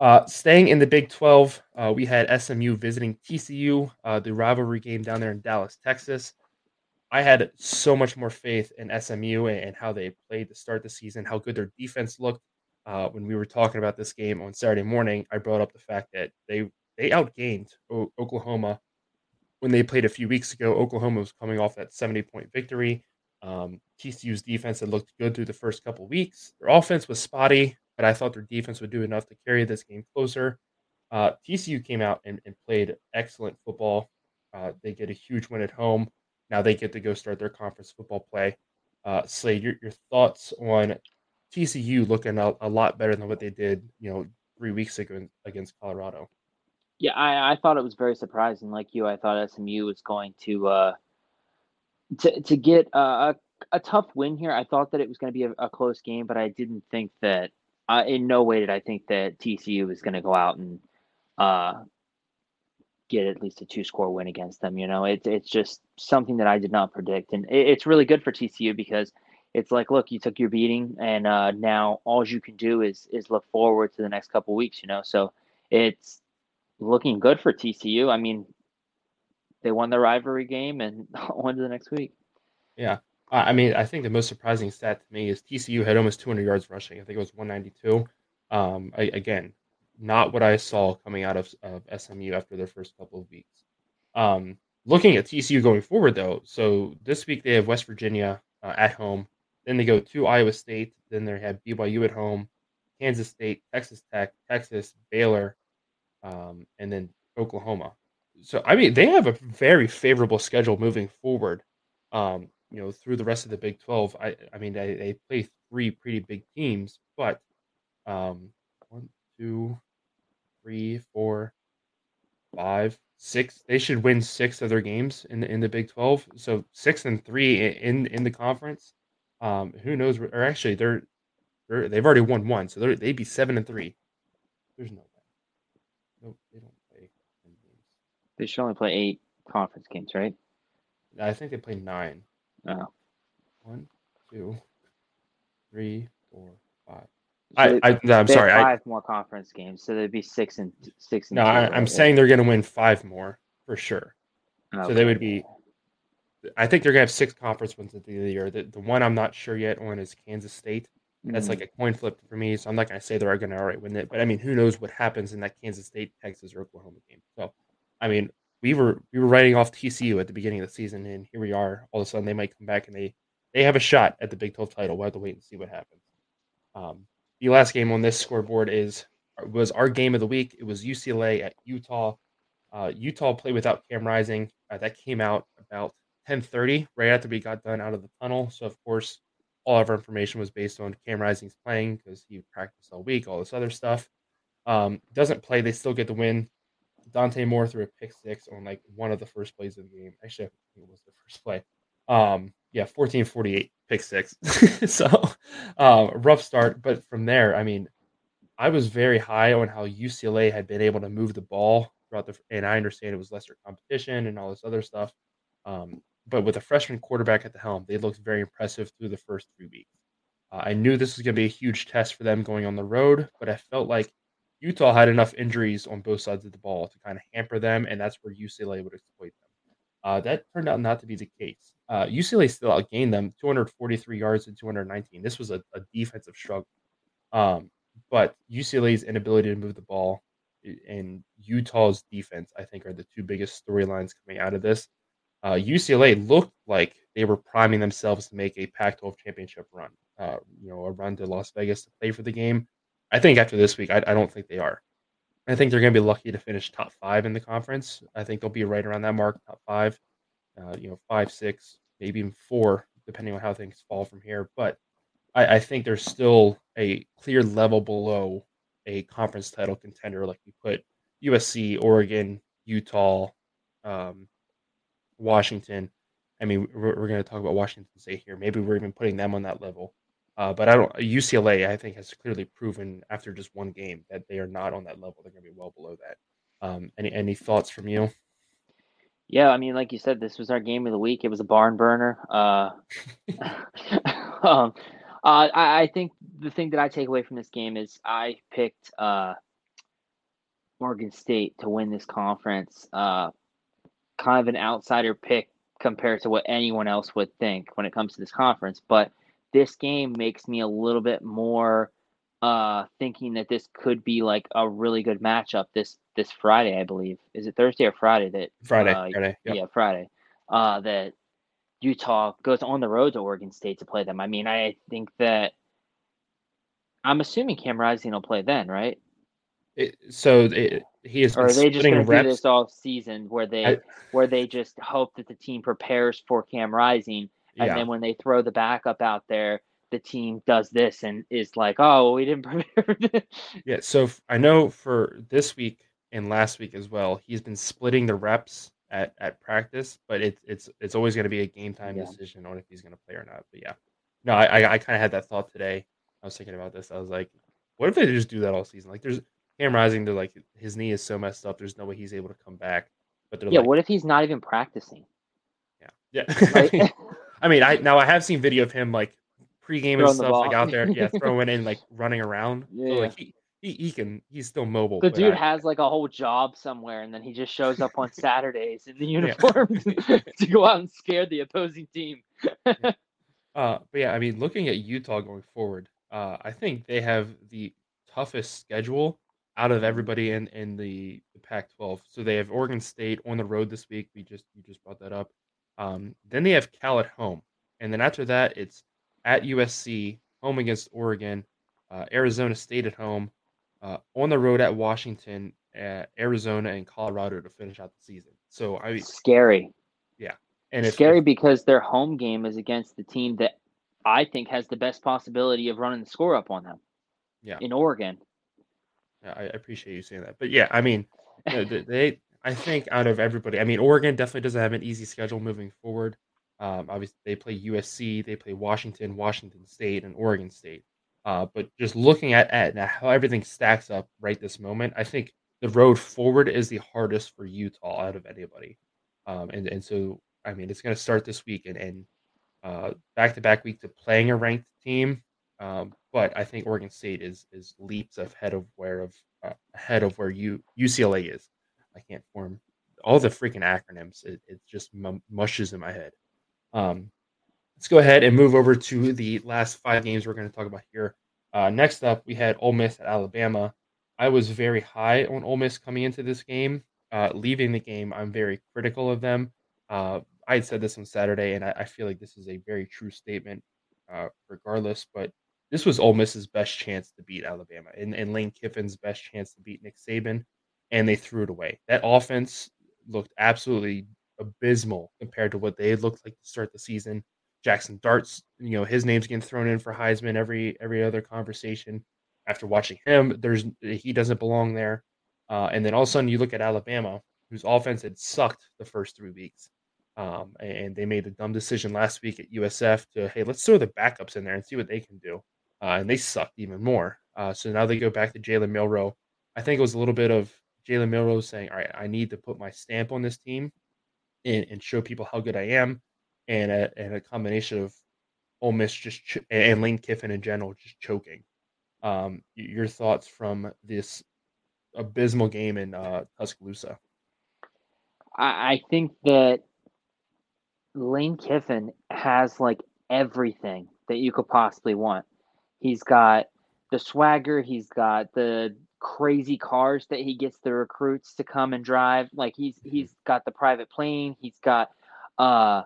A: Uh, staying in the Big 12, uh, we had SMU visiting TCU, uh, the rivalry game down there in Dallas, Texas. I had so much more faith in SMU and, how they played to start the season, how good their defense looked. Uh, when we were talking about this game on Saturday morning, I brought up the fact that they they outgained o- Oklahoma when they played a few weeks ago, Oklahoma was coming off that 70 point victory. Um, TCU's defense had looked good through the first couple weeks. Their offense was spotty, but I thought their defense would do enough to carry this game closer. Uh, TCU came out and, and played excellent football. Uh, they get a huge win at home. Now they get to go start their conference football play. Uh, Slade, your, your thoughts on TCU looking a, a lot better than what they did, you know, three weeks ago against Colorado?
B: Yeah, I, I thought it was very surprising. Like you, I thought SMU was going to uh, to to get a, a tough win here. I thought that it was going to be a, a, close game, but I didn't think that. Uh, in no way did I think that TCU was going to go out and uh, get at least a two score win against them. You know, it's it's just something that I did not predict, and it, it's really good for TCU because it's like, look, you took your beating, and uh, now all you can do is is look forward to the next couple weeks. You know, so it's looking good for TCU. I mean, they won the rivalry game and on to the next week.
A: Yeah. I mean, I think the most surprising stat to me is TCU had almost 200 yards rushing. I think it was 192. Um, I, again, not what I saw coming out of, of SMU after their first couple of weeks. Um, looking at TCU going forward, though, so this week they have West Virginia uh, at home. Then they go to Iowa State. Then they have BYU at home, Kansas State, Texas Tech, Texas, Baylor, um, and then Oklahoma. So I mean, they have a very favorable schedule moving forward. Um, you know, through the rest of the Big Twelve. I I mean, they, they play three pretty big teams, but um, one, two, three, four, five, six. They should win six of their games in the in the Big Twelve. So six and three in in the conference. Um, who knows? Or actually, they're, they're they've already won one, so they'd be seven and three. There's no no, they don't play games.
B: They should only play eight conference games, right?
A: I think they play nine.
B: Oh.
A: One, two, three, four, five. So I, I, I'm sorry.
B: Five I, more conference games, so there'd be six and six and.
A: No, I, am saying they're going to win five more for sure. Okay. So they would be. I think they're going to have six conference wins at the end of the year. The, the one I'm not sure yet on is Kansas State. That's mm-hmm. like a coin flip for me. So I'm not going to say they're going to already win it, but I mean, who knows what happens in that Kansas State, Texas, or Oklahoma game? So, I mean, we were we were writing off TCU at the beginning of the season, and here we are. All of a sudden, they might come back and they they have a shot at the Big 12 title. We'll have to wait and see what happens. Um, the last game on this scoreboard is was our game of the week. It was UCLA at Utah. Uh, Utah played without Cam Rising. Uh, that came out about 10:30, right after we got done out of the tunnel. So of course, all of our information was based on Cam Rising's playing because he practiced all week, all this other stuff. Um, doesn't play, they still get the win. Dante Moore threw a pick six on like one of the first plays of the game. Actually, I think it was the first play. Um, yeah, 14 48, pick six. so um, rough start. But from there, I mean, I was very high on how UCLA had been able to move the ball throughout the, and I understand it was lesser competition and all this other stuff. Um, but with a freshman quarterback at the helm, they looked very impressive through the first three weeks. Uh, I knew this was going to be a huge test for them going on the road, but I felt like Utah had enough injuries on both sides of the ball to kind of hamper them, and that's where UCLA would exploit them. Uh, that turned out not to be the case. Uh, UCLA still outgained them 243 yards to 219. This was a, a defensive struggle. Um, but UCLA's inability to move the ball and Utah's defense, I think, are the two biggest storylines coming out of this uh, UCLA looked like they were priming themselves to make a Pac-12 championship run. Uh, you know, a run to Las Vegas to play for the game. I think after this week, I, I don't think they are. I think they're going to be lucky to finish top five in the conference. I think they'll be right around that mark, top five. Uh, you know, five, six, maybe even four, depending on how things fall from here. But I, I think there's still a clear level below a conference title contender, like you put USC, Oregon, Utah, um, Washington. I mean, we're, we're going to talk about Washington State here. Maybe we're even putting them on that level. Uh, but I don't. UCLA, I think, has clearly proven after just one game that they are not on that level. They're going to be well below that. Um, any any thoughts from you?
B: Yeah, I mean, like you said, this was our game of the week. It was a barn burner. Uh, um, uh, I, I, think the thing that I take away from this game is I picked uh, Oregon State to win this conference. Uh, kind of an outsider pick compared to what anyone else would think when it comes to this conference. But this game makes me a little bit more uh, thinking that this could be like a really good matchup this this Friday, I believe. Is it Thursday or Friday that
A: Friday?
B: Uh,
A: Friday. Yep.
B: Yeah, Friday. Uh, that Utah goes on the road to Oregon State to play them. I mean, I think that I'm assuming Cam Rising will play then, right?
A: It, so it, he is.
B: Or are they just going to do this all season where they
A: I-
B: where they just hope that the team prepares for Cam Rising, and
A: Yeah.
B: then when they throw the backup out there, the team does this and is like, oh, we didn't prepare. For this.
A: Yeah, so I know for this week and last week as well, he's been splitting the reps at, at practice, but it's it's it's always going to be a game time
B: Yeah.
A: decision on if he's going to play or not. But yeah, no, I I, I kind of had that thought today. I was thinking about this. I was like, what if they just do that all season? Like, there's Cam Rising. They're like his knee is so messed up. There's no way he's able to come back. But
B: yeah,
A: like,
B: what if he's not even practicing?
A: yeah, yeah. I
B: Right?
A: mean, I mean, I now I have seen video of him like pregame and
B: Throwing the
A: stuff like out there, yeah, throwing in like running around. So
B: Yeah.
A: like he, he he can he's still mobile.
B: The dude
A: I-
B: has like a whole job somewhere, and then he just shows up on Saturdays in the uniform to go out and scare the opposing team.
A: Uh, but yeah, I mean, looking at Utah going forward, uh, I think they have the toughest schedule out of everybody in in the, the Pac-12. So they have Oregon State on the road this week. We just you just brought that up. Um, then they have Cal at home, and then after that, it's at USC, home against Oregon, uh, Arizona State at home, uh, on the road at Washington, uh, Arizona, and Colorado to finish out the season. So I
B: Scary.
A: Yeah, and if,
B: Scary because their home game is against the team that I think has the best possibility of running the score up on them.
A: Yeah.
B: In Oregon.
A: Yeah, I appreciate you saying that. But yeah, I mean, you know, they, I think out of everybody, I mean, Oregon definitely doesn't have an easy schedule moving forward. Um, obviously, they play USC, they play Washington, Washington State, and Oregon State. Uh, but just looking at, at how everything stacks up right this moment, I think the road forward is the hardest for Utah out of anybody. Um, and and so I mean, it's going to start this week and and uh, back-to-back week to playing a ranked team. Um, but I think Oregon State is is leaps ahead of where of uh, ahead of where you UCLA is. I can't form all the freaking acronyms. It, it just m- mushes in my head. Um, let's go ahead and move over to the last five games we're going to talk about here. Uh, next up, we had Ole Miss at Alabama. I was very high on Ole Miss coming into this game. Uh, leaving the game, I'm very critical of them. Uh, I had said this on Saturday, and I, I feel like this is a very true statement, uh, regardless. But this was Ole Miss's best chance to beat Alabama, and, and Lane Kiffin's best chance to beat Nick Saban, and they threw it away. That offense looked absolutely abysmal compared to what they looked like to start the season. Jaxson Darts, you know, his name's getting thrown in for Heisman every every other conversation. After watching him, there's he doesn't belong there. Uh, and then all of a sudden, you look at Alabama, whose offense had sucked the first three weeks, um, and they made a dumb decision last week at USF to hey, let's throw the backups in there and see what they can do. Uh, and they sucked even more. Uh, so now they go back to Jalen Milroe. I think it was a little bit of Jalen Milroe saying, "All right, I need to put my stamp on this team and, and show people how good I am," and a, and a combination of Ole Miss just ch- and Lane Kiffin in general just choking. Um, your thoughts from this abysmal game in uh, Tuscaloosa?
B: I think that Lane Kiffin has like everything that you could possibly want. He's got the swagger, he's got the crazy cars that he gets the recruits to come and drive. Like he's he's got the private plane, he's got uh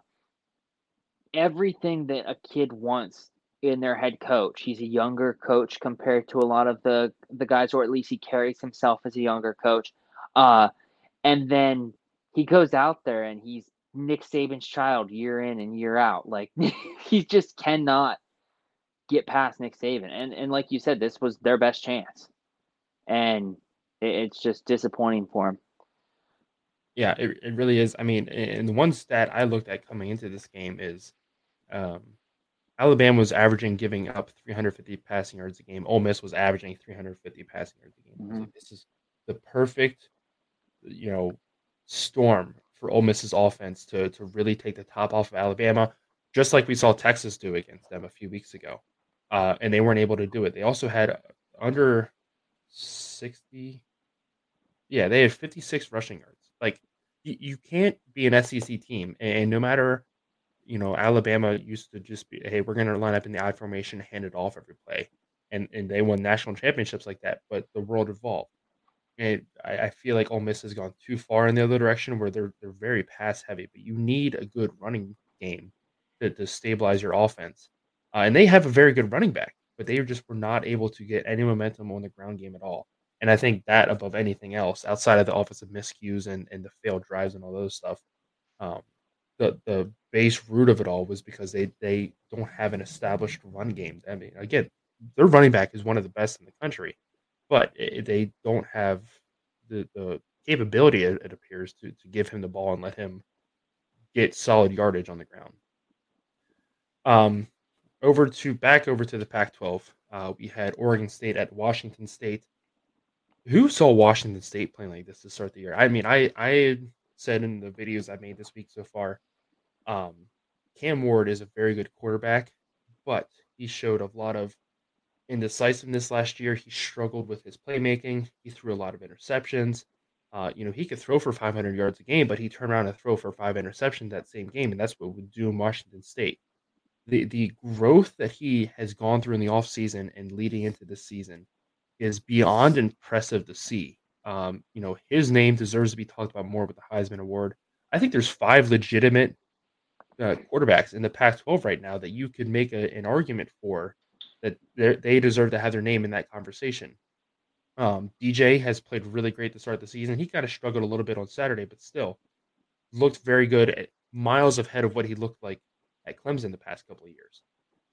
B: everything that a kid wants in their head coach. He's a younger coach compared to a lot of the the guys, or at least he carries himself as a younger coach. Uh, and then he goes out there and he's Nick Saban's child year in and year out. Like he just cannot get past Nick Saban. And and like you said, this was their best chance, and it, it's just disappointing for him.
A: Yeah, it, it really is. I mean, and the one stat I looked at coming into this game is um, Alabama was averaging giving up 350 passing yards a game. Ole Miss was averaging 350 passing yards a game.
B: Mhm.
A: like, this is the perfect, you know, storm for Ole Miss's offense to to really take the top off of Alabama, just like we saw Texas do against them a few weeks ago. Uh, and they weren't able to do it. They also had under 60. Yeah, they had 56 rushing yards. Like you, you can't be an SEC team, and no matter, you know, Alabama used to just be, hey, we're going to line up in the I formation, hand it off every play. and and they won national championships like that. But the world evolved, and I, I feel like Ole Miss has gone too far in the other direction where they're they're very pass heavy. But you need a good running game to, to stabilize your offense, uh, and they have a very good running back, but they just were not able to get any momentum on the ground game at all. And I think that above anything else, outside of the offensive miscues and, and the failed drives and all those stuff, um, the the base root of it all was because they they don't have an established run game. I mean, again, their running back is one of the best in the country, but it, they don't have the the capability it, it, appears to to give him the ball and let him get solid yardage on the ground. Um, over to back over to the Pac-12, uh, we had Oregon State at Washington State. Who saw Washington State playing like this to start the year? I mean, I I said in the videos I've made this week so far, um, Cam Ward is a very good quarterback, but he showed a lot of indecisiveness last year. He struggled with his playmaking. He threw a lot of interceptions. Uh, you know, he could throw for 500 yards a game, but he turned around and throw for five interceptions that same game, and that's what would do in Washington State. The the growth that he has gone through in the offseason and leading into this season is beyond impressive to see. Um, you know, his name deserves to be talked about more with the Heisman Award. I think there's five legitimate uh, quarterbacks in the Pac-12 right now that you could make a, an argument for that they deserve to have their name in that conversation. Um, DJ has played really great to start the season. He kind of struggled a little bit on Saturday, but still looked very good, at miles ahead of what he looked like at Clemson the past couple of years.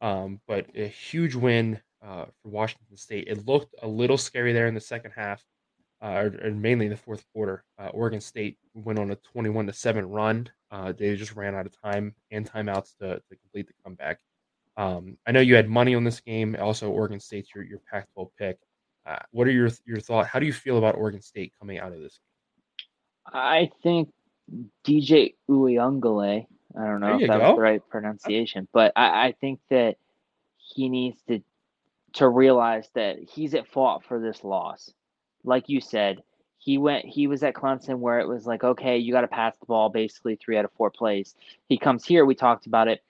A: Um, but a huge win uh, for Washington State. It looked a little scary there in the second half, uh, or, or mainly in the fourth quarter. Uh, Oregon State went on a 21 to 7 run. Uh, they just ran out of time and timeouts to, to complete the comeback. Um, I know you had money on this game. Also, Oregon State's your, your Pac 12 pick. Uh, what are your your thoughts? How do you feel about Oregon State coming out of this
B: game? I think DJ Uiagalelei, I don't know if that go. was the right pronunciation, but I, I think that he needs to to realize that he's at fault for this loss like you said, he went he was at Clemson where it was like, okay, you got to pass the ball basically three out of four plays. He comes here, we talked about it,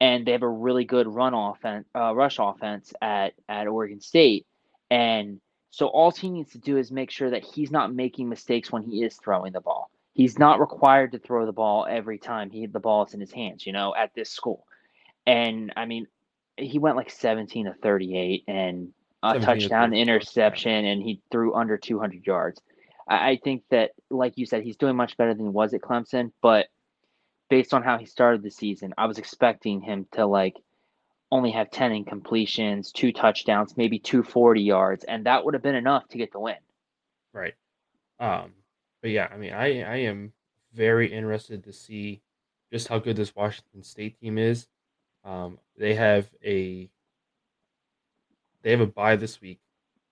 B: and they have a really good run offense, uh, rush offense at at Oregon State, and so all he needs to do is make sure that he's not making mistakes when he is throwing the ball. He's not required to throw the ball every time he had the ball is in his hands, you know, at this school. And I mean, he went like 17 to 38 and a touchdown, interception, and he threw under 200 yards. I, I think that, like you said, he's doing much better than he was at Clemson. But based on how he started the season, I was expecting him to like only have 10 incompletions, two touchdowns, maybe 240 yards, and that would have been enough to get the win.
A: Right. Um, but yeah, I mean, I I am very interested to see just how good this Washington State team is. Um, they have a they have a bye this week.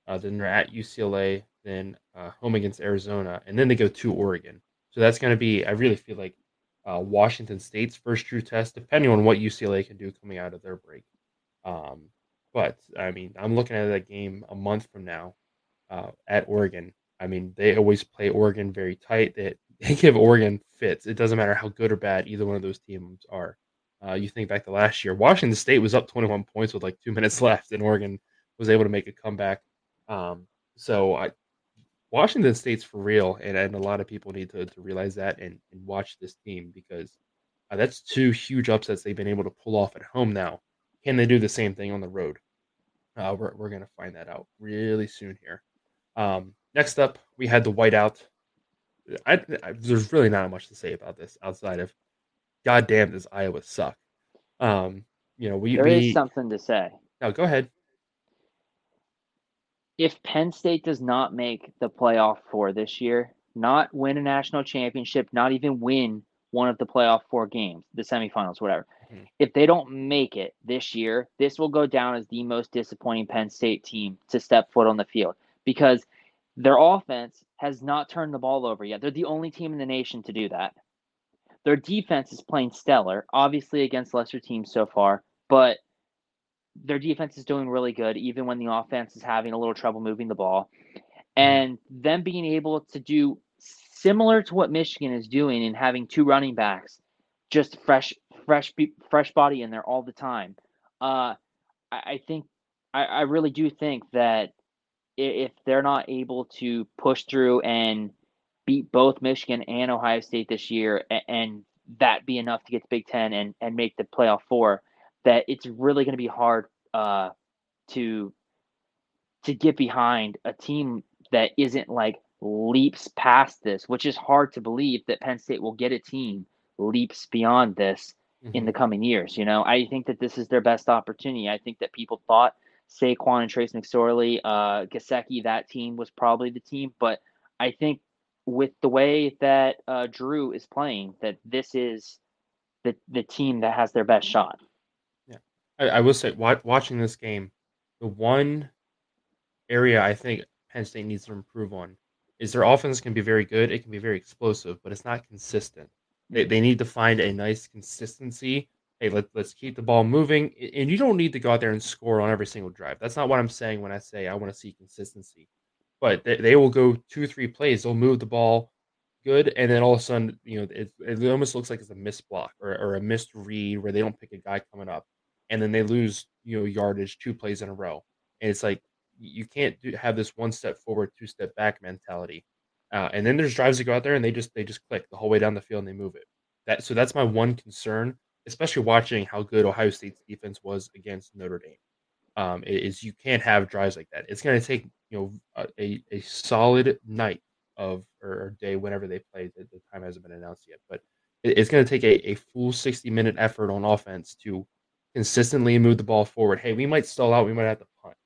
A: Uh, then they're at UCLA, then uh, home against Arizona, and then they go to Oregon. So that's going to be, I really feel like, uh, Washington State's first true test, depending on what UCLA can do coming out of their break. Um, but I mean, I'm looking at that game a month from now uh, at Oregon. I mean, they always play Oregon very tight. They, they give Oregon fits. It doesn't matter how good or bad either one of those teams are. Uh, you think back to last year, Washington State was up 21 points with like two minutes left, and Oregon was able to make a comeback. Um, so I, Washington State's for real, and, and a lot of people need to, to realize that and, and watch this team because uh, that's two huge upsets they've been able to pull off at home now. Can they do the same thing on the road? Uh, we're we're going to find that out really soon here. Um, next up, we had the whiteout. I, I, there's really not much to say about this outside of, God damn, does Iowa suck? Um, you know, we
B: there
A: we,
B: is something to say.
A: No, go ahead
B: if Penn State does not make the playoff four this year, not win a national championship, not even win one of the playoff four games, the semifinals, whatever. Mm-hmm. If they don't make it this year, this will go down as the most disappointing Penn State team to step foot on the field because their offense has not turned the ball over yet. They're the only team in the nation to do that. Their defense is playing stellar, obviously against lesser teams so far, but their defense is doing really good, even when the offense is having a little trouble moving the ball. Mm-hmm. And them being able to do similar to what Michigan is doing and having two running backs, just fresh, fresh, fresh body in there all the time. Uh, I, I think I, I really do think that if they're not able to push through and beat both Michigan and Ohio State this year, and, that be enough to get to Big Ten and, and make the playoff four, that it's really going to be hard uh, to to get behind a team that isn't like leaps past this, which is hard to believe that Penn State will get a team leaps beyond this mm-hmm. in the coming years. You know, I think that this is their best opportunity. I think that people thought Saquon and Trace McSorley, uh, Gesicki, that team was probably the team, but I think with the way that uh, Drew is playing, that this is the the team that has their best shot.
A: Yeah, I, I will say, watching this game, the one area I think Penn State needs to improve on is their offense can be very good. It can be very explosive, but it's not consistent. They, they need to find a nice consistency. Hey, let, let's keep the ball moving. And you don't need to go out there and score on every single drive. That's not what I'm saying when I say I want to see consistency. But they, they will go two, three plays. They'll move the ball good. And then all of a sudden, you know, it, it almost looks like it's a missed block or, or a missed read where they don't pick a guy coming up. And then they lose, you know, yardage two plays in a row. And it's like, you can't do, have this one step forward, two step back mentality. Uh, and then there's drives that go out there and they just they just click the whole way down the field and they move it. That so that's my one concern, especially watching how good Ohio State's defense was against Notre Dame. Um, is you can't have drives like that. It's going to take you know a, a solid night of or, day whenever they play. The, the time hasn't been announced yet, but it, it's going to take a, a full 60 minute effort on offense to consistently move the ball forward. Hey, we might stall out, we might have to punt,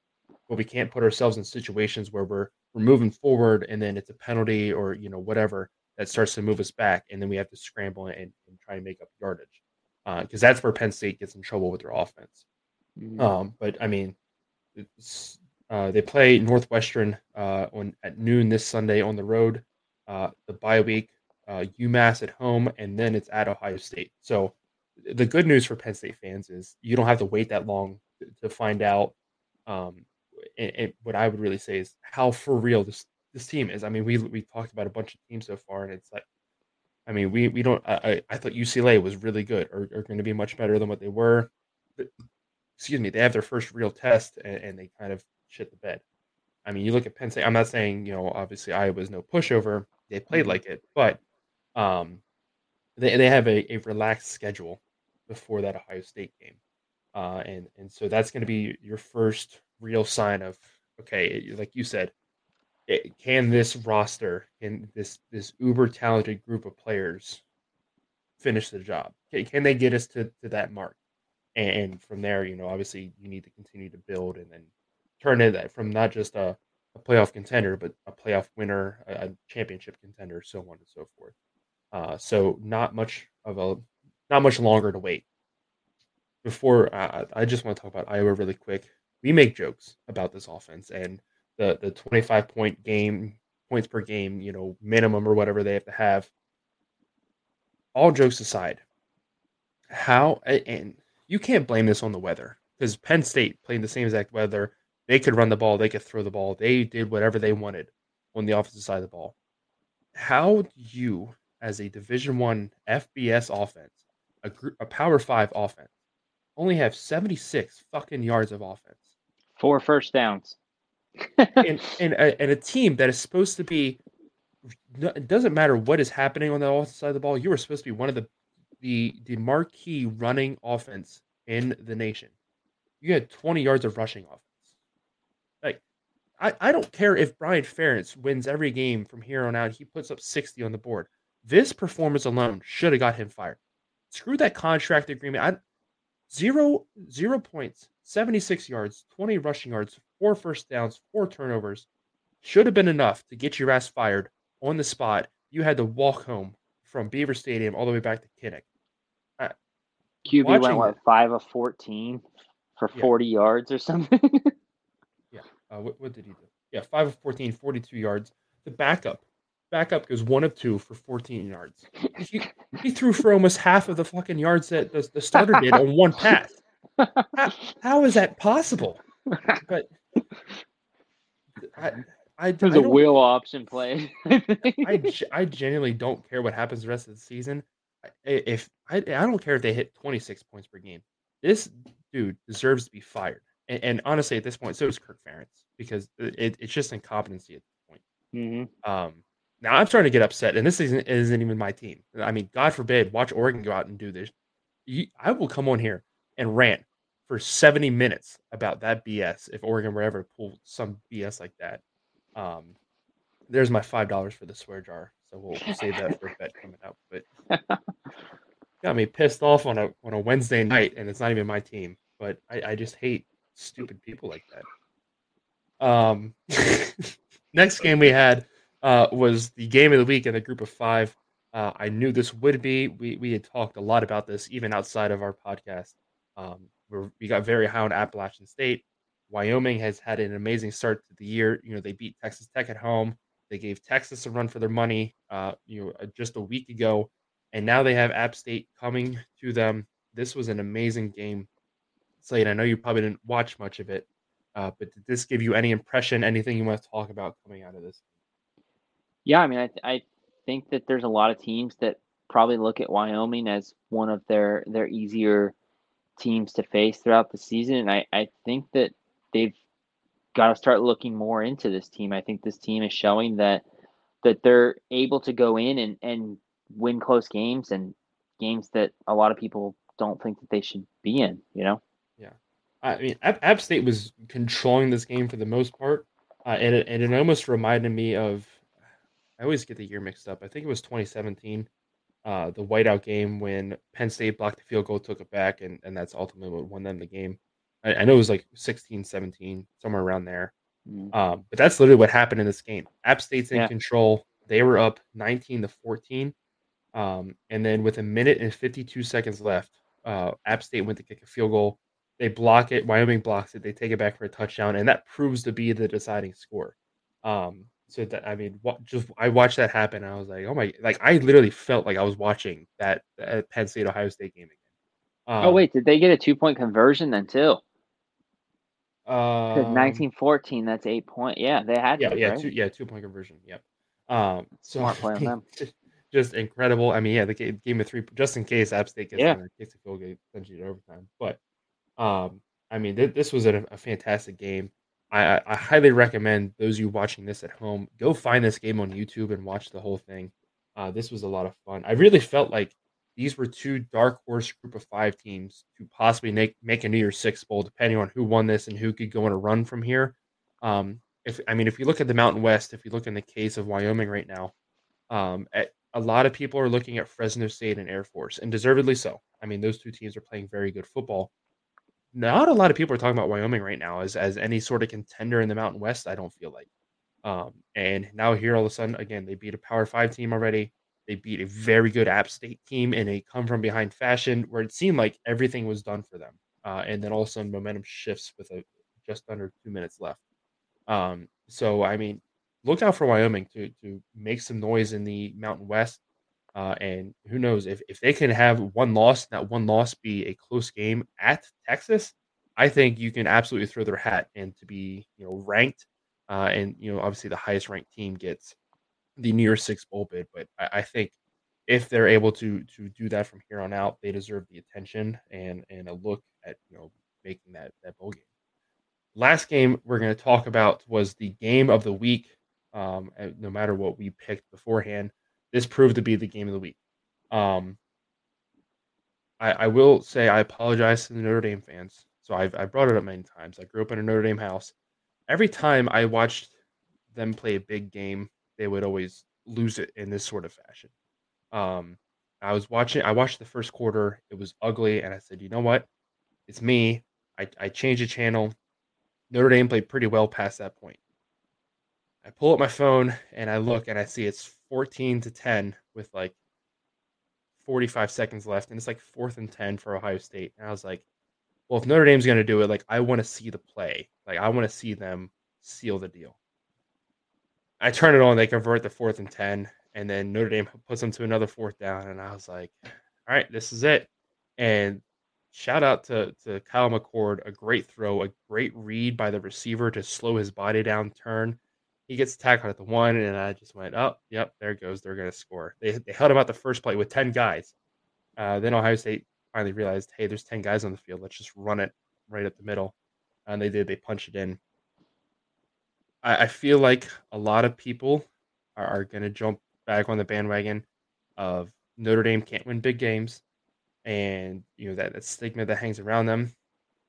A: but we can't put ourselves in situations where we're we're moving forward and then it's a penalty or you know whatever that starts to move us back and then we have to scramble and, and try and make up yardage because uh, that's where Penn State gets in trouble with their offense. Mm-hmm. Um, but I mean, uh, they play Northwestern uh, on at noon this Sunday on the road. Uh, the bye week, uh, UMass at home, and then it's at Ohio State. So the good news for Penn State fans is you don't have to wait that long to, to find out um, and, and what I would really say is how for real this this team is. I mean, we we talked about a bunch of teams so far, and it's like, I mean, we we don't. I I thought UCLA was really good, or, or going to be much better than what they were. But, excuse me, they have their first real test, and, and, they kind of shit the bed. I mean, you look at Penn State. I'm not saying you know, obviously Iowa's no pushover. They played mm-hmm. like it, but um, they they have a, a relaxed schedule before that Ohio State game, uh, and and so that's going to be your first real sign of okay, like you said, it, can this roster and this this uber talented group of players finish the job? Can, can they get us to, to that mark? And from there, you know, obviously you need to continue to build and then turn it from not just a, a playoff contender, but a playoff winner, a, a championship contender, so on and so forth. Uh, so not much of a not much longer to wait. Before uh, I just want to talk about Iowa really quick we make jokes about this offense and the the 25 point game points per game, you know, minimum or whatever they have to have. All jokes aside, how and you can't blame this on the weather because Penn State played the same exact weather. They could run the ball, they could throw the ball, they did whatever they wanted on the offensive side of the ball. How do you, as a Division One FBS offense, a, group, a Power Five offense, only have 76 fucking yards of offense?
B: Four first downs.
A: And and a, and a team that is supposed to be it doesn't matter what is happening on the offensive side of the ball. You are supposed to be one of the the the marquee running offense in the nation. You had 20 yards of rushing offense. Like I, I don't care if Brian Ferentz wins every game from here on out. He puts up 60 on the board. This performance alone should have got him fired. Screw that contract agreement. I, zero zero points 76 yards, 20 rushing yards, four first downs, four turnovers. Should have been enough to get your ass fired on the spot. You had to walk home from Beaver Stadium all the way back to Kinnick.
B: Uh, QB went what five of fourteen for yeah. forty yards or something.
A: yeah. Uh, what, what, did he do? Yeah, five of 14, 42 yards. The backup, backup goes one of two for fourteen yards. He, he threw for almost half of the fucking yards that the, the starter did on one pass how, how is that possible? But I, I,
B: There's I a wheel option play.
A: I, I genuinely don't care what happens the rest of the season. If I, I don't care if they hit 26 points per game. This dude deserves to be fired. And, and, honestly, at this point, so is Kirk Ferentz because it, it's just incompetency at this point.
B: Mm-hmm.
A: Um, now I'm starting to get upset, and this isn't, isn't even my team. I mean, God forbid, watch Oregon go out and do this. You, I will come on here and rant for 70 minutes about that BS if Oregon were ever to pull some BS like that. Um, there's my five dollars for the swear jar, so we'll, save that for a bet coming up. But got me pissed off on a on a Wednesday night, and it's not even my team. But I, I just hate stupid people like that. Um, next game we had uh, was the game of the week in the group of five. Uh, I knew this would be. We we had talked a lot about this even outside of our podcast. Um, we got very high on Appalachian State. Wyoming has had an amazing start to the year. You know, they beat Texas Tech at home. They gave Texas a run for their money, uh, you know, uh, just a week ago, and now they have App State coming to them. This was an amazing game. Slade, I know you probably didn't watch much of it, uh, but did this give you any impression? Anything you want to talk about coming out of this?
B: Yeah, I mean, I, th- I think that there's a lot of teams that probably look at Wyoming as one of their their easier teams to face throughout the season, and I, I think that they've got to start looking more into this team. I think this team is showing that that they're able to go in and, and win close games and games that a lot of people don't think that they should be in, you know?
A: Yeah. I mean, App, State was controlling this game for the most part. Uh, and, it, and it almost reminded me of, I always get the year mixed up. I think it was 2017, uh, the whiteout game when Penn State blocked the field goal, took it back, and, and that's ultimately what won them the game. I, I know it was like 16, 17, somewhere around there. Mm. Um, but that's literally what happened in this game. App State's in yeah. control. They were up 19 to 14. Um, and then with a minute and 52 seconds left, uh, App State went to kick a field goal. They block it. Wyoming blocks it. They take it back for a touchdown, and that proves to be the deciding score. Um, so that I mean, what, just I watched that happen. I was like, oh my! Like I literally felt like I was watching that, that Penn State Ohio State game again.
B: Um, oh wait, did they get a two point conversion then too?
A: Um,
B: 1914, that's eight point. Yeah, they had.
A: Yeah,
B: to,
A: yeah,
B: right?
A: two, yeah, two point conversion. Yep. Um, so
B: smart play on them.
A: Just incredible. I mean, yeah, the game, game of three, just in case App State gets
B: yeah.
A: in, gets a field goal, essentially overtime. But, um, I mean, th- this was a, a, fantastic game. I, I highly recommend those of you watching this at home go find this game on YouTube and watch the whole thing. Uh, this was a lot of fun. I really felt like these were two dark horse group of five teams to possibly make, make a New Year's Six bowl, depending on who won this and who could go on a run from here. Um, if I mean, if you look at the Mountain West, if you look in the case of Wyoming right now, um, at, a lot of people are looking at Fresno State and Air Force, and deservedly so. I mean, those two teams are playing very good football. Not a lot of people are talking about Wyoming right now as as any sort of contender in the Mountain West. I don't feel like. Um, and now here all of a sudden, again, they beat a Power Five team already. They beat a very good App State team in a come from behind fashion where it seemed like everything was done for them. Uh, and then all of a sudden, momentum shifts with a just under two minutes left. Um, so, I mean, look out for Wyoming to to make some noise in the Mountain West. Uh, and who knows if, if they can have one loss, that one loss be a close game at Texas, I think you can absolutely throw their hat and to be you know ranked. Uh, and you know, obviously the highest ranked team gets the New Year's Six bowl bid, but I, I, think if they're able to to do that from here on out, they deserve the attention and and a look at you know making that that bowl game. Last game we're going to talk about was the game of the week. Um, no matter what we picked beforehand, this proved to be the game of the week. Um, I, I will say I apologize to the Notre Dame fans. So I've I brought it up many times. I grew up in a Notre Dame house. Every time I watched them play a big game they would always lose it in this sort of fashion. Um, I was watching, I watched the first quarter. It was ugly. And I said, you know what? It's me. I, I changed the channel. Notre Dame played pretty well past that point. I pull up my phone and I look and I see it's 14 to 10 with like 45 seconds left. And it's like fourth and 10 for Ohio State. And I was like, well, if Notre Dame's going to do it, like I want to see the play. Like I want to see them seal the deal. I turn it on, they convert the fourth and 10, and then Notre Dame puts them to another fourth down. And I was like, all right, this is it. And shout out to, to Kyle McCord, a great throw, a great read by the receiver to slow his body down, turn. He gets tackled at the one, and I just went, oh, yep, there goes. They're going to score. They, they held him out the first play with 10 guys. Uh, then Ohio State finally realized, hey, there's 10 guys on the field. Let's just run it right up the middle. and they did. They punched it in. I, I feel like a lot of people are, are going to jump back on the bandwagon of Notre Dame can't win big games, and you know that, that stigma that hangs around them.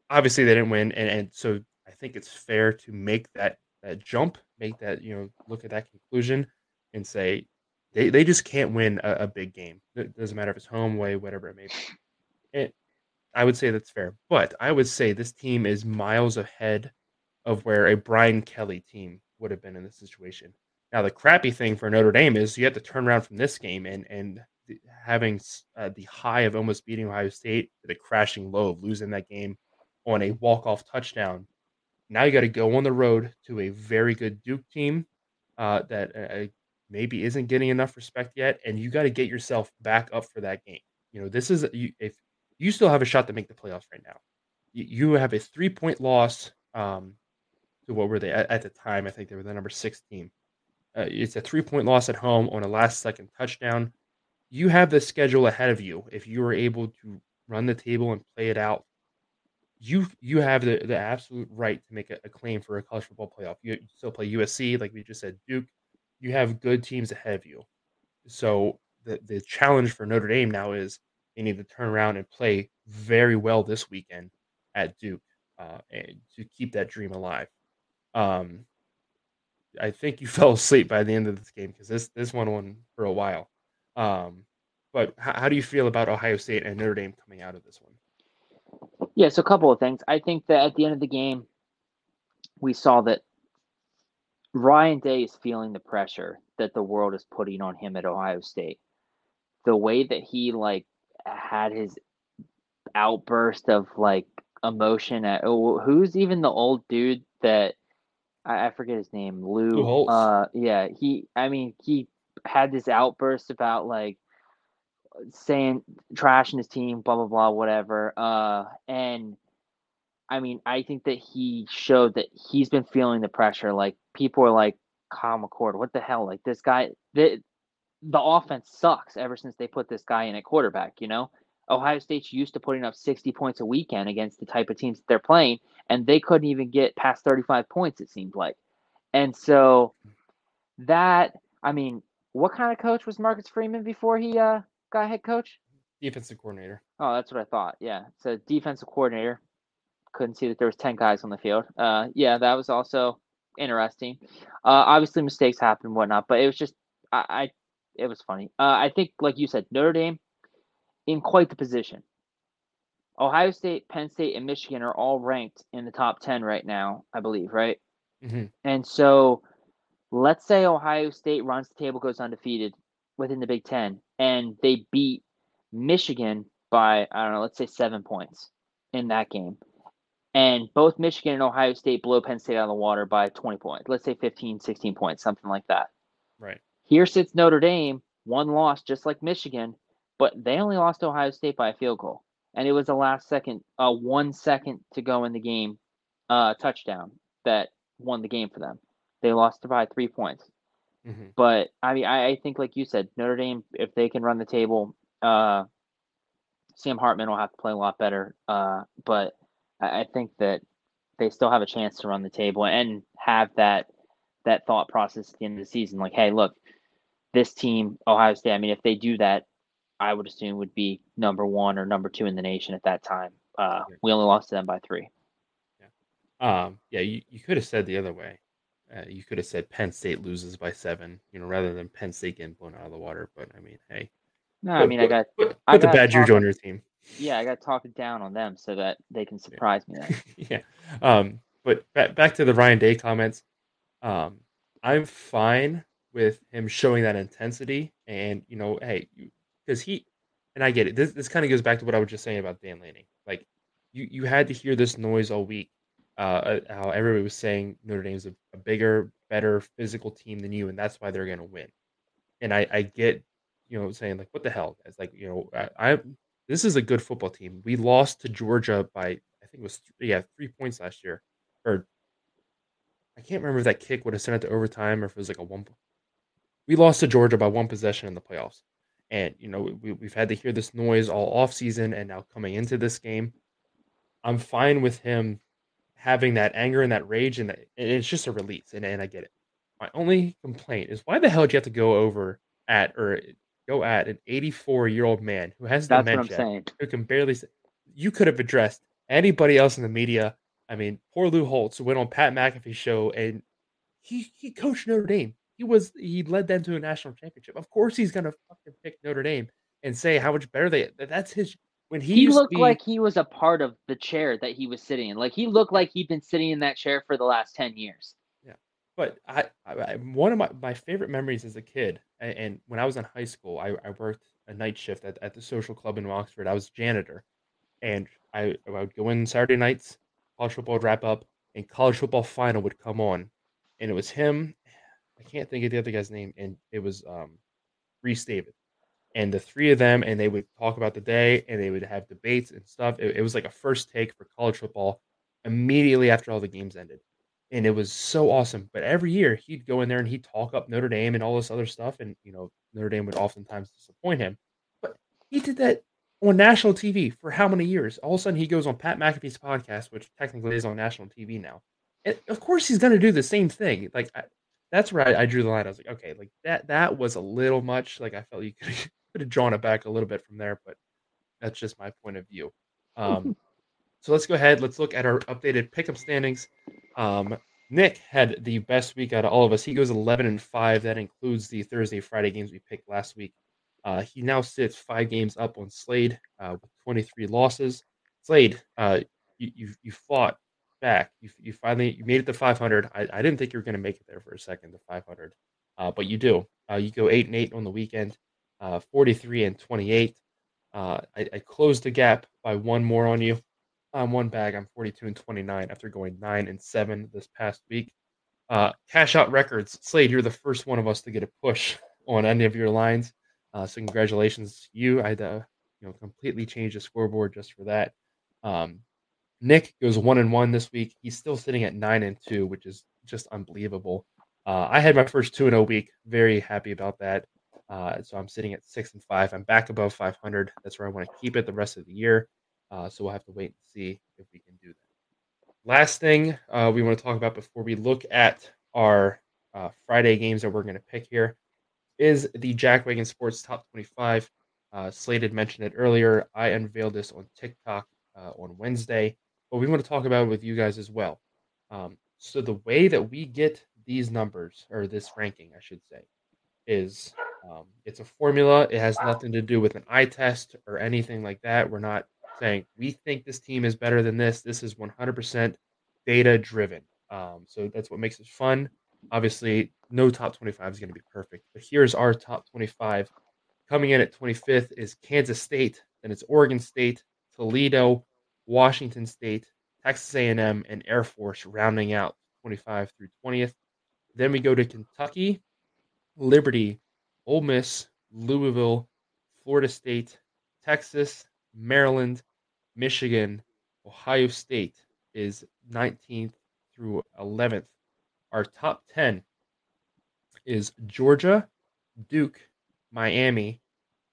A: Obviously, they didn't win, and, and so I think it's fair to make that that jump, make that you know look at that conclusion, and say they, they just can't win a, a big game. It doesn't matter if it's home, away, whatever it may be. And I would say that's fair, but I would say this team is miles ahead of where a Brian Kelly team would have been in this situation. Now, the crappy thing for Notre Dame is you have to turn around from this game and and having uh, the high of almost beating Ohio State to the crashing low of losing that game on a walk off touchdown. Now you got to go on the road to a very good Duke team uh, that uh, maybe isn't getting enough respect yet, and you got to get yourself back up for that game. You know, this is you, if you still have a shot to make the playoffs right now. You, you have a three point loss um, to what were they at, at, the time? I think they were the number six team. Uh, it's a three point loss at home on a last second touchdown. You have the schedule ahead of you. If you are able to run the table and play it out, you you have the, the absolute right to make a, a claim for a college football playoff. You, still play USC, like we just said, Duke. You have good teams ahead of you. So the the challenge for Notre Dame now is they need to turn around and play very well this weekend at Duke uh, and to keep that dream alive. Um, I think you fell asleep by the end of this game because this this went on for a while. Um, but how, how do you feel about Ohio State and Notre Dame coming out of this one?
B: Yeah, so a couple of things. I think that at the end of the game, we saw that Ryan Day is feeling the pressure that the world is putting on him at Ohio State. The way that he like had his outburst of like emotion at oh, who's even the old dude that I, I forget his name Lou,
A: Lou
B: uh yeah he I mean he had this outburst about like saying trash trashing his team blah blah blah whatever uh and I mean I think that he showed that he's been feeling the pressure like people are like Kyle McCord what the hell like this guy the the offense sucks ever since they put this guy in at quarterback. You know, Ohio State's used to putting up 60 points a weekend against the type of teams that they're playing, and they couldn't even get past 35 points, it seemed like. And so that, I mean, what kind of coach was Marcus Freeman before he uh, got head coach?
A: Defensive coordinator.
B: Oh, that's what I thought. Yeah. So defensive coordinator. Couldn't see that there was 10 guys on the field. Uh, yeah, that was also interesting. Uh, obviously mistakes happen and whatnot, but it was just I, I it was funny. Uh, I think, like you said, Notre Dame in quite the position. Ohio State, Penn State, and Michigan are all ranked in the top 10 right now, I believe, right?
A: Mm-hmm.
B: And so let's say Ohio State runs the table, goes undefeated within the Big Ten, and they beat Michigan by, I don't know, let's say seven points in that game. And both Michigan and Ohio State blow Penn State out of the water by 20 points. Let's say 15, 16 points, something like that.
A: Right.
B: Here sits Notre Dame, one loss, just like Michigan, but they only lost Ohio State by a field goal, and it was the last second, uh, one second to go in the game, uh, touchdown that won the game for them. They lost by three points.
A: Mm-hmm.
B: But I mean, I, I, think, like you said, Notre Dame, if they can run the table, uh, Sam Hartman will have to play a lot better. Uh, but I, I think that they still have a chance to run the table and have that that thought process at the end of the season. Like, hey, look, this team, Ohio State, I mean, if they do that, I would assume would be number one or number two in the nation at that time. Uh, we only lost to them by three.
A: Yeah. Um, yeah, you, you could have said the other way. Uh, you could have said Penn State loses by seven, you know, rather than Penn State getting blown out of the water. But I mean, hey.
B: No, I mean, I got.
A: Put, put
B: I
A: the bad juju on your team.
B: Yeah, I got to talk it down on them so that they can surprise
A: yeah.
B: me.
A: yeah. Um, but back, back to the Ryan Day comments. Um, I'm fine with him showing that intensity and you know, hey, because he and I get it. This this kind of goes back to what I was just saying about Dan Lanning. Like you you had to hear this noise all week. Uh, uh how everybody was saying Notre Dame's a, a bigger, better physical team than you, and that's why they're going to win. And I I get you know saying like what the hell? It's like you know I, I this is a good football team. We lost to Georgia by I think it was yeah three points last year, or I can't remember if that kick would have sent it to overtime or if it was like a one. We lost to Georgia by one possession in the playoffs, and you know we, we've had to hear this noise all off season and now coming into this game. I'm fine with him having that anger and that rage, and, that, and it's just a release, and, and I get it. My only complaint is why the hell did you have to go over at or eh, go at an 84 year old man who has
B: That's
A: dementia, who can barely. say, You could have addressed anybody else in the media. I mean, poor Lou Holtz went on Pat McAfee's show and he he coached Notre Dame. He was he led them to a national championship. Of course, he's gonna fucking pick Notre Dame and say how much better they. That's his. When he,
B: he looked
A: be,
B: like he was a part of the chair that he was sitting in. Like he looked like he'd been sitting in that chair for the last ten years.
A: Yeah, but I, I one of my, my favorite memories as a kid, and, and when I was in high school, I, I worked a night shift at, at the social club in Oxford. I was janitor, and I, I would go in Saturday nights, college football would wrap up, and college football final would come on, and it was him. I can't think of the other guy's name, and it was um, Rece Davis and the three of them, and they would talk about the day, and they would have debates and stuff. It, it was like a first take for college football immediately after all the games ended, and it was so awesome. But every year he'd go in there and he'd talk up Notre Dame and all this other stuff, and you know Notre Dame would oftentimes disappoint him. But he did that on national TV for how many years? All of a sudden he goes on Pat McAfee's podcast, which technically is on national TV now. And of course he's going to do the same thing. Like I, that's where I, I, drew the line. I was like, okay, like that that was a little much. Like I felt you could could have drawn it back a little bit from there, but that's just my point of view. Um, so let's go ahead. Let's look at our updated pickup standings. Um, Nick had the best week out of all of us. He goes 11 and 5. That includes the Thursday, Friday games we picked last week. Uh, he now sits five games up on Slade uh, with 23 losses. Slade, uh, you, you, you fought back. You, you finally you made it to 500. I, I didn't think you were going to make it there for a second to 500, uh, but you do. Uh, you go eight and eight on the weekend uh, 43 and 28. Uh, I, I, closed the gap by one more on you. On one bag, I'm 42 and 29 after going nine and seven this past week. Uh, cash out records, Slade, you're the first one of us to get a push on any of your lines. Uh, so congratulations, you. I had to, you know, completely change the scoreboard just for that. Um, Nick goes one and one this week. He's still sitting at nine and two, which is just unbelievable. Uh, I had my first two and a week. Very happy about that. Uh, so I'm sitting at six and five. I'm back above 500. That's where I want to keep it the rest of the year. Uh, so we'll have to wait and see if we can do that. Last thing uh, we want to talk about before we look at our uh, Friday games that we're going to pick here is the Jack Wagon Sports Top 25. Uh, Slade mentioned it earlier. I unveiled this on TikTok uh, on Wednesday, but we want to talk about it with you guys as well. Um, so the way that we get these numbers or this ranking, I should say, is um, it's a formula. It has nothing to do with an eye test or anything like that. We're not saying we think this team is better than this. This is 100% data driven. Um, so that's what makes it fun. Obviously, no top 25 is going to be perfect, but here's our top 25. Coming in at 25th is Kansas State, then it's Oregon State, Toledo, Washington State, Texas A&M, and Air Force, rounding out 25 through 20th. Then we go to Kentucky, Liberty, Ole Miss, Louisville, Florida State, Texas, Maryland, Michigan, Ohio State is 19th through 11th. Our top 10 is Georgia, Duke, Miami,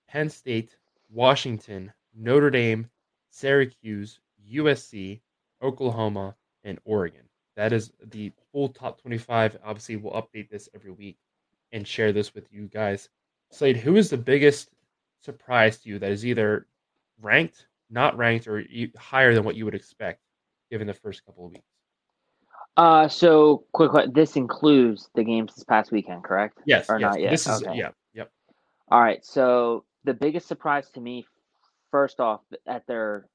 A: Penn State, Washington, Notre Dame, Syracuse, USC, Oklahoma, and Oregon. That is the full top 25. Obviously, we'll update this every week and share this with you guys. Slade, who is the biggest surprise to you that is either ranked, not ranked, or higher than what you would expect given the first couple of weeks?
B: Uh, so quick, this includes the games this past weekend, correct?
A: Yes,
B: or
A: yes.
B: not yet?
A: This is okay. yeah, yep.
B: All right. So the biggest surprise to me, first off, at their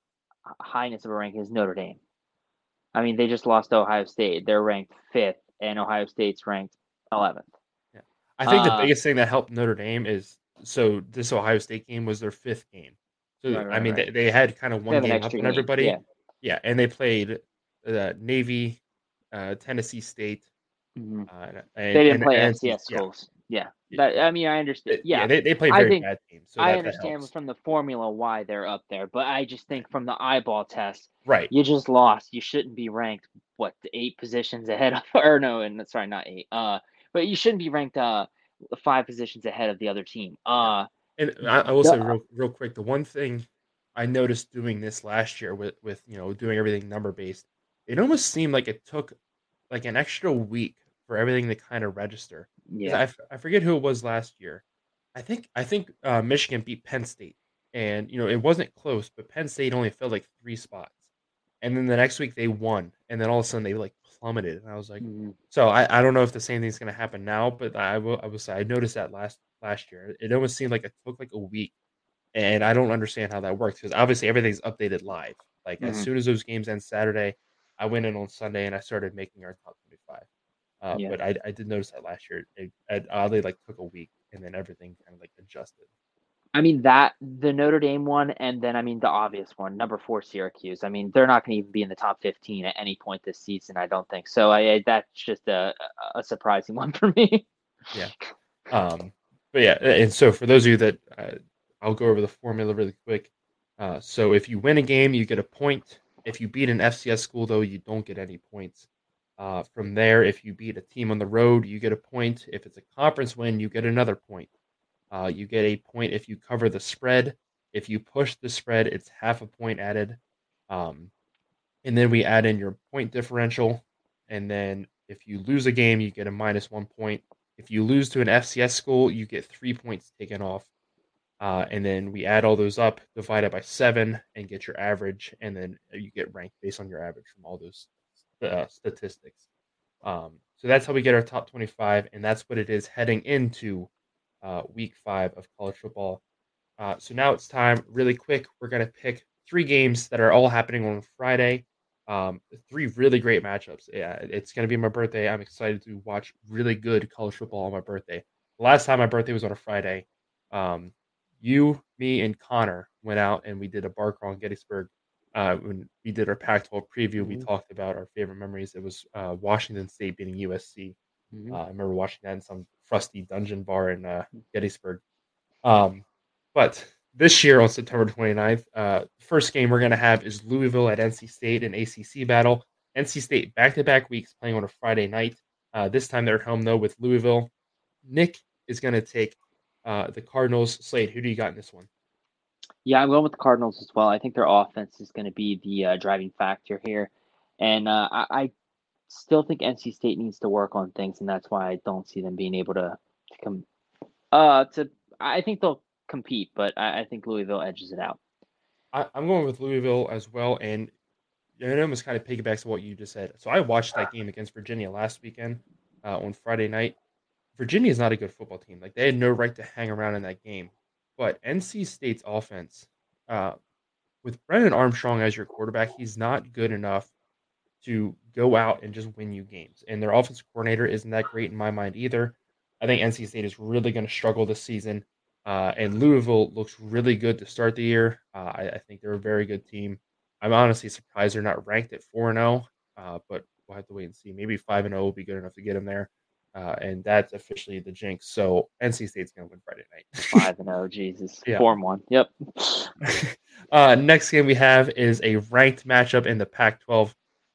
B: highness of a rank is Notre Dame. I mean, they just lost to Ohio State. They're ranked fifth, and Ohio State's ranked eleventh.
A: I think uh, the biggest thing that helped Notre Dame is so this Ohio State game was their fifth game. So right, right, I mean, right. they, they had kind of one game up on everybody. Yeah. yeah, and they played uh, Navy, uh, Tennessee State.
B: Mm-hmm. Uh, and, they didn't play and, FCS schools. Yeah. yeah. That, I mean, I understand. Yeah,
A: yeah they, they played very think, bad teams. So
B: I understand from the formula why they're up there, but I just think from the eyeball test,
A: right?
B: You just lost. You shouldn't be ranked what eight positions ahead of, or no, and sorry, not eight. Uh, but you shouldn't be ranked uh five positions ahead of the other team. Uh
A: and I, I will the, say real real quick, the one thing I noticed doing this last year with with you know doing everything number based it almost seemed like it took like an extra week for everything to kind of register. Yeah, I, I forget who it was last year. I think I think uh, Michigan beat Penn State, and you know it wasn't close, but Penn State only fell like three spots, and then the next week they won, and then all of a sudden they like plummeted, and I was like, mm-hmm. so I, I don't know if the same thing's going to happen now, but I will I was I noticed that last last year. It almost seemed like it took like a week, and I don't understand how that works because obviously everything's updated live. Like mm-hmm. as soon as those games end Saturday, I went in on Sunday and I started making our top twenty five. Uh, yeah. But I, I did notice that last year it, it oddly like took a week and then everything kind of like adjusted.
B: I mean that the Notre Dame one, and then I mean the obvious one, number four Syracuse. I mean they're not going to even be in the top fifteen at any point this season. I don't think so. I, that's just a a surprising one for
A: me. yeah. Um. But yeah, and so for those of you that uh, I'll go over the formula really quick. Uh, so if you win a game, you get a point. If you beat an FCS school, though, you don't get any points. Uh, from there, if you beat a team on the road, you get a point. If it's a conference win, you get another point. Uh, you get a point if you cover the spread. If you push the spread, it's half a point added. Um, and then we add in your point differential. And then if you lose a game, you get a minus one point. If you lose to an FCS school, you get three points taken off. Uh, and then we add all those up, divide it by seven, and get your average. And then you get ranked based on your average from all those uh, statistics. Um, so that's how we get our top 25, and that's what it is heading into uh, week five of college football. Uh, so now it's time, really quick. We're going to pick three games that are all happening on Friday. Um, three really great matchups. Yeah, it's going to be my birthday. I'm excited to watch really good college football on my birthday. The last time my birthday was on a Friday, um, you, me, and Connor went out and we did a bar crawl in Gettysburg uh, when we did our Pac-12 preview, mm-hmm. we talked about our favorite memories. It was uh, Washington State beating USC. Mm-hmm. Uh, I remember watching that in some frosty dungeon bar in uh, Gettysburg. Um, but this year on September 29th, uh, first game we're going to have is Louisville at NC State, an ACC battle. NC State back-to-back weeks playing on a Friday night. Uh, this time they're at home though with Louisville. Nick is going to take the Cardinals. Slade, who do you got in this one?
B: Yeah, I'm going with the Cardinals as well. I think their offense is going to be the uh, driving factor here, and uh, I, I, still think NC State needs to work on things, and that's why I don't see them being able to to come. Uh, to I think they'll compete, but I, I think Louisville edges it out.
A: I, am going with Louisville as well, and it almost kind of piggybacks to what you just said. So I watched that game against Virginia last weekend uh, on Friday night. Virginia is not a good football team. Like they had no right to hang around in that game. But NC State's offense, uh, with Brennan Armstrong as your quarterback, he's not good enough to go out and just win you games. And their offensive coordinator isn't that great in my mind either. I think NC State is really going to struggle this season. Uh, and Louisville looks really good to start the year. Uh, I, I, think they're a very good team. I'm honestly surprised they're not ranked at 4 0, uh, but we'll have to wait and see. Maybe 5 0 will be good enough to get them there uh, and that's officially the jinx. So NC State's going to win Friday night.
B: Five and zero, oh, Jesus. Yeah. Four and one. Yep.
A: uh, next game we have is a ranked matchup in the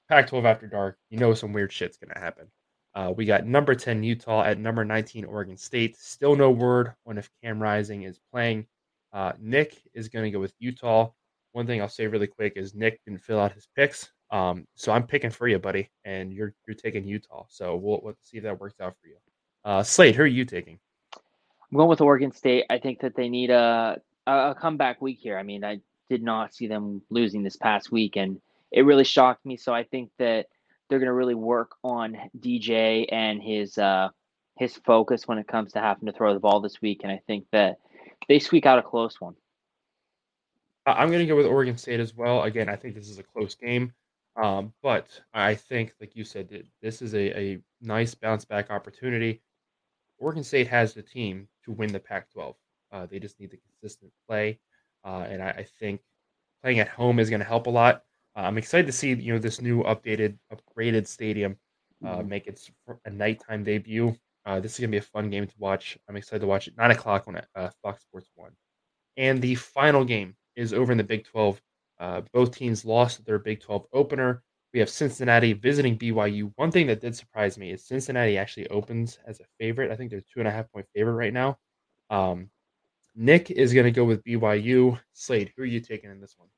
A: Pac-12. Pac-12 after dark. You know some weird shit's going to happen. Uh, we got number 10 Utah at number 19 Oregon State. Still no word on if Cam Rising is playing. Uh, Nick is going to go with Utah. One thing I'll say really quick is Nick didn't fill out his picks. Um, so I'm picking for you, buddy, and you're you're taking Utah. So we'll, we'll see if that works out for you. Uh, Slade, who are you taking?
B: I'm going with Oregon State. I think that they need a a comeback week here. I mean, I did not see them losing this past week, and it really shocked me. So I think that they're going to really work on DJ and his uh, his focus when it comes to having to throw the ball this week. And I think that they squeak out a close one.
A: I'm going to go with Oregon State as well. Again, I think this is a close game. Um, but I think, like you said, this is a, a nice bounce back opportunity. Oregon State has the team to win the Pac 12. Uh, they just need the consistent play. Uh, and I, I, think playing at home is going to help a lot. Uh, I'm excited to see you know this new updated, upgraded stadium uh, mm-hmm. make its a nighttime debut. Uh, this is going to be a fun game to watch. I'm excited to watch it. Nine o'clock on uh, Fox Sports One. And the final game is over in the Big 12 uh, both teams lost their Big 12 opener. We have Cincinnati visiting BYU. One thing that did surprise me is Cincinnati actually opens as a favorite. I think they're two and a half point favorite right now. Um, Nick is going to go with BYU. Slade, who are you taking in this one?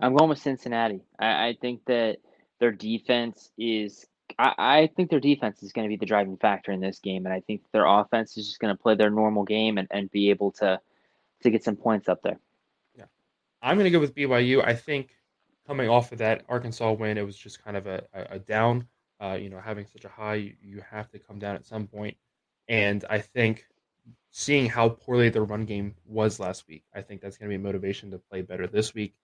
B: I'm going with Cincinnati. I, I think that their defense is. I, I think their defense is going to be the driving factor in this game, and I think their offense is just going to play their normal game and, and be able to to get some points up there.
A: Yeah, I'm going to go with BYU. I think coming off of that Arkansas win, it was just kind of a, a, a down. Uh, you know, having such a high, you, you have to come down at some point. And I think seeing how poorly the run game was last week, I think that's going to be a motivation to play better this week.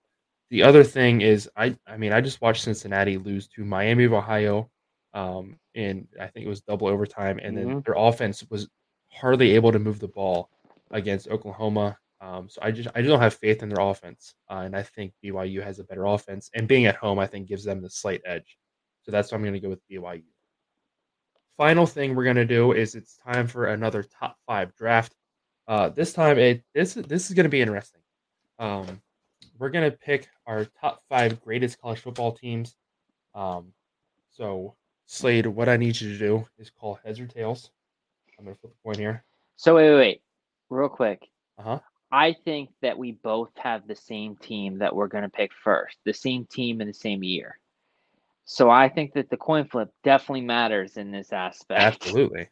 A: The other thing is, I I mean, I just watched Cincinnati lose to Miami of Ohio, um, in I think it was double overtime, and mm-hmm. then their offense was hardly able to move the ball against Oklahoma. Um, so I just I just don't have faith in their offense, uh, and I think BYU has a better offense, and being at home I think gives them the slight edge. So that's why I'm going to go with BYU. Final thing we're going to do is it's time for another top five draft. Uh, this time it this this is going to be interesting. Um, we're going to pick our top five greatest college football teams. Um, so, Slade, what I need you to do is call heads or tails. I'm going to flip a coin here.
B: So, wait, wait, wait. Real quick.
A: Uh huh.
B: I think that we both have the same team that we're going to pick first, the same team in the same year. So I think that the coin flip definitely matters in this aspect.
A: Absolutely.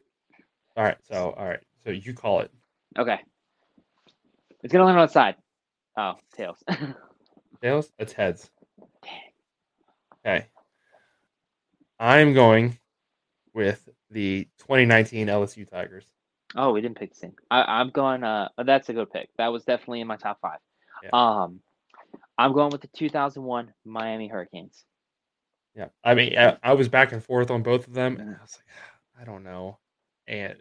A: All right. So, all right. So you call it.
B: Okay. It's going to land on the side. Oh, tails.
A: tails? It's heads. Okay. I'm going with the 2019 LSU Tigers.
B: Oh, we didn't pick the same. I, am going. Uh, that's a good pick. That was definitely in my top five. Yeah. Um, I'm going with the 2001 Miami Hurricanes.
A: Yeah, I mean, I, I, was back and forth on both of them, and I was like, I don't know, and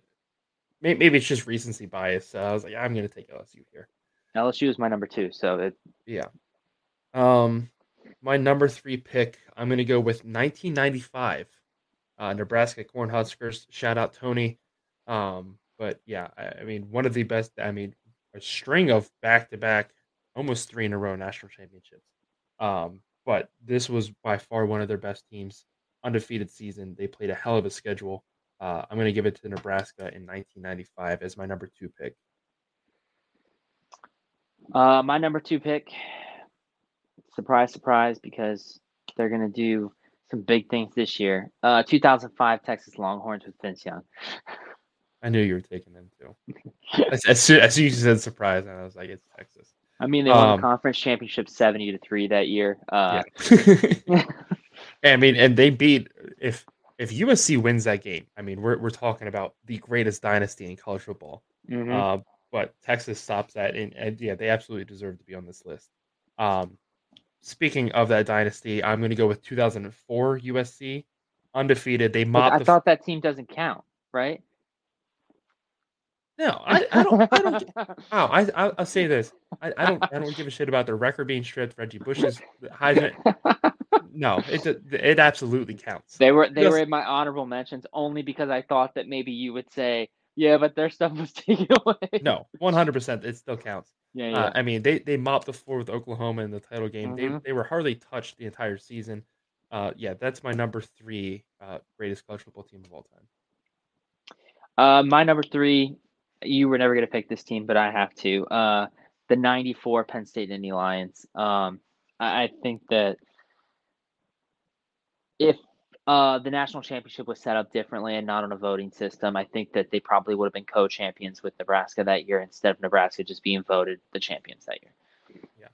A: maybe, maybe it's just recency bias. So I was like, I'm going to take LSU here.
B: LSU is my number two. So it.
A: Yeah. Um, my number three pick, I'm going to go with 1995, uh, Nebraska Cornhuskers. Shout out Tony. Um, but yeah, I, I mean, one of the best. I mean, a string of back-to-back, almost three in a row national championships. Um, but this was by far one of their best teams. Undefeated season. They played a hell of a schedule. Uh, I'm going to give it to Nebraska in 1995 as my number two pick.
B: Uh, my number two pick, surprise, surprise, because they're going to do some big things this year. Uh, 2005 Texas Longhorns with Vince Young.
A: I knew you were taking them too. as, as, soon, as soon as you said surprise, I was like, it's Texas.
B: I mean, they won um, the conference championship 70 to 3 that year. Uh,
A: yeah. I mean, and they beat, if if USC wins that game, I mean, we're, we're talking about the greatest dynasty in college football. Mm-hmm. Uh, but Texas stops that, and, and, yeah, they absolutely deserve to be on this list. Um, speaking of that dynasty, I'm going to go with 2004 USC, undefeated. They mopped.
B: I the... thought that team doesn't count, right?
A: No, I, I don't. I don't. oh, I, I will say this. I, I don't. I don't give a shit about their record being stripped. Reggie Bush's Heisman. No, it it absolutely counts.
B: They were they were in my honorable mentions only because I thought that maybe you would say, yeah, but their stuff was taken away.
A: No, one hundred percent, it still counts.
B: Yeah, yeah. Uh,
A: I mean, they they mopped the floor with Oklahoma in the title game. Mm-hmm. They they were hardly touched the entire season. Uh, yeah, that's my number three uh, greatest college football team of all time.
B: Uh, my number three you were never going to pick this team, but I have to. Uh, the 94 Penn State Nittany Lions. Um, I, I think that if uh, the national championship was set up differently and not on a voting system, I think that they probably would have been co champions with Nebraska that year instead of Nebraska just being voted the champions that year.
A: Yeah.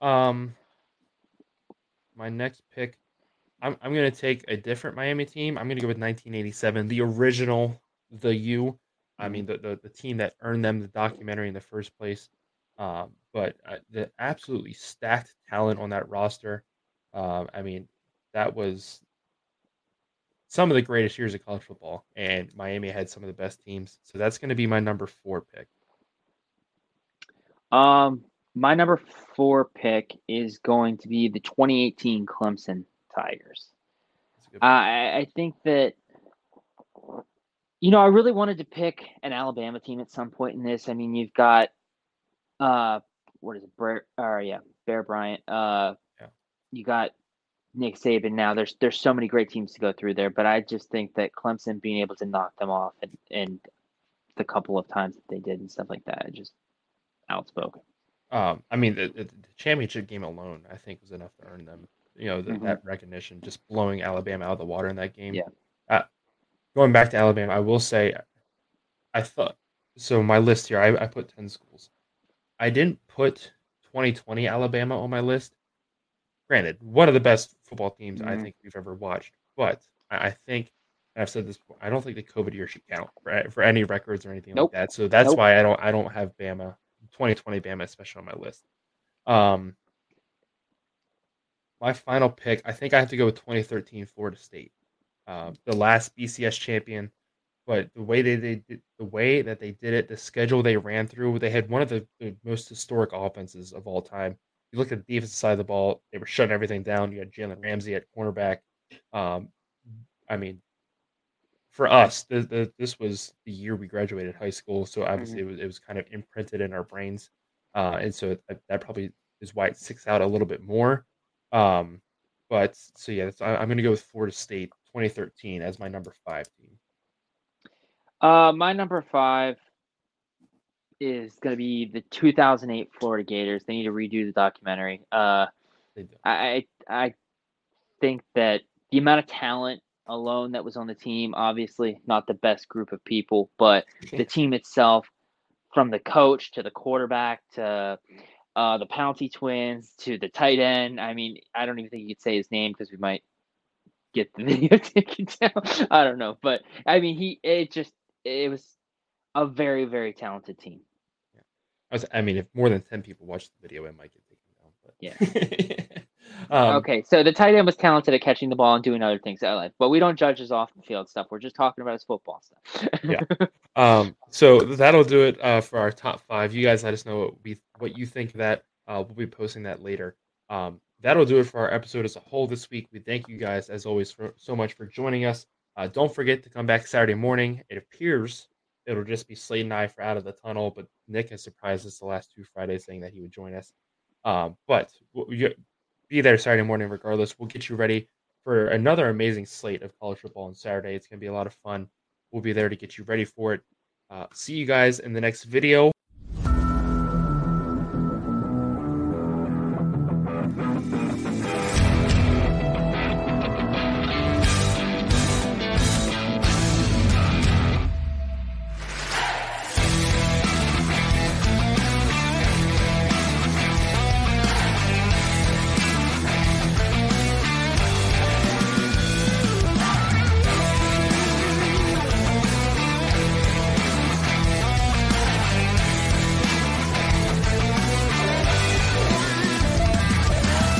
A: Um, my next pick, I'm, I'm going to take a different Miami team. I'm going to go with 1987, the original, the U. I mean, the, the, the team that earned them the documentary in the first place. Um, but uh, the absolutely stacked talent on that roster. Uh, I mean, that was some of the greatest years of college football, and Miami had some of the best teams. So that's going to be my number four pick.
B: Um, my number four pick is going to be the 2018 Clemson Tigers. Uh, I, I think that you know, I really wanted to pick an Alabama team at some point in this. I mean, you've got uh what is it, Bear or yeah, Bear Bryant. Uh yeah. you got Nick Saban now. There's there's so many great teams to go through there, but I just think that Clemson being able to knock them off and, and the couple of times that they did and stuff like that, just outspoken.
A: Um, I mean, the, the, championship game alone, I think, was enough to earn them you know, the,
B: Mhm.
A: that recognition, just blowing Alabama out of the water in that game.
B: Yeah.
A: Uh, going back to Alabama, I will say, I thought so. My list here, I, I put ten schools. I didn't put 2020 Alabama on my list. Granted, one of the best football teams I
B: Mhm.
A: think we've ever watched, but I, I think and I've said this before, I don't think the COVID year should count for, for any records or anything
B: Nope.
A: like that. So that's
B: Nope.
A: why I don't I don't have Bama 2020 Bama especially on my list. Um, my final pick, I think I have to go with 2013 Florida State, uh, the last BCS champion. But the way they, they did, the way that they did it, the schedule they ran through, they had one of the, the most historic offenses of all time. You look at the defensive side of the ball; they were shutting everything down. You had Jalen Ramsey at cornerback. Um, I mean, for us, the, the, this was the year we graduated high school, so obviously it was it was kind of imprinted in our brains, uh, and so that, that probably is why it sticks out a little bit more. Um, but so yeah, that's, I, I'm going to go with Florida State 2013 as my number five team.
B: Uh, my number five is going to be the 2008 Florida Gators. They need to redo the documentary. Uh, I I think that the amount of talent alone that was on the team, obviously not the best group of people, but the team itself, from the coach to the quarterback to uh, the Pouncey twins to the tight end. I mean, I don't even think you could say his name because we might get the video taken down. I don't know, but I mean, he it just it was a very very talented team. Yeah.
A: I, was, I mean, if more than 10 people watch the video, it might get taken down. But
B: Yeah.
A: um,
B: okay, so the tight end was talented at catching the ball and doing other things. I like, but we don't judge his off the field stuff. We're just talking about his football stuff.
A: Yeah. Um, so that'll do it uh, for our top five. You guys let us know what we what you think of that. Uh, we'll be posting that later. Um, that'll do it for our episode as a whole this week. We thank you guys as always for so much for joining us. Uh, don't forget to come back Saturday morning. It appears it'll just be Slade and I for Out of the Tunnel, but Nick has surprised us the last two Fridays saying that he would join us. Um, but be there Saturday morning regardless. We'll get you ready for another amazing slate of college football on Saturday. It's going to be a lot of fun. We'll be there to get you ready for it. Uh, see you guys in the next video.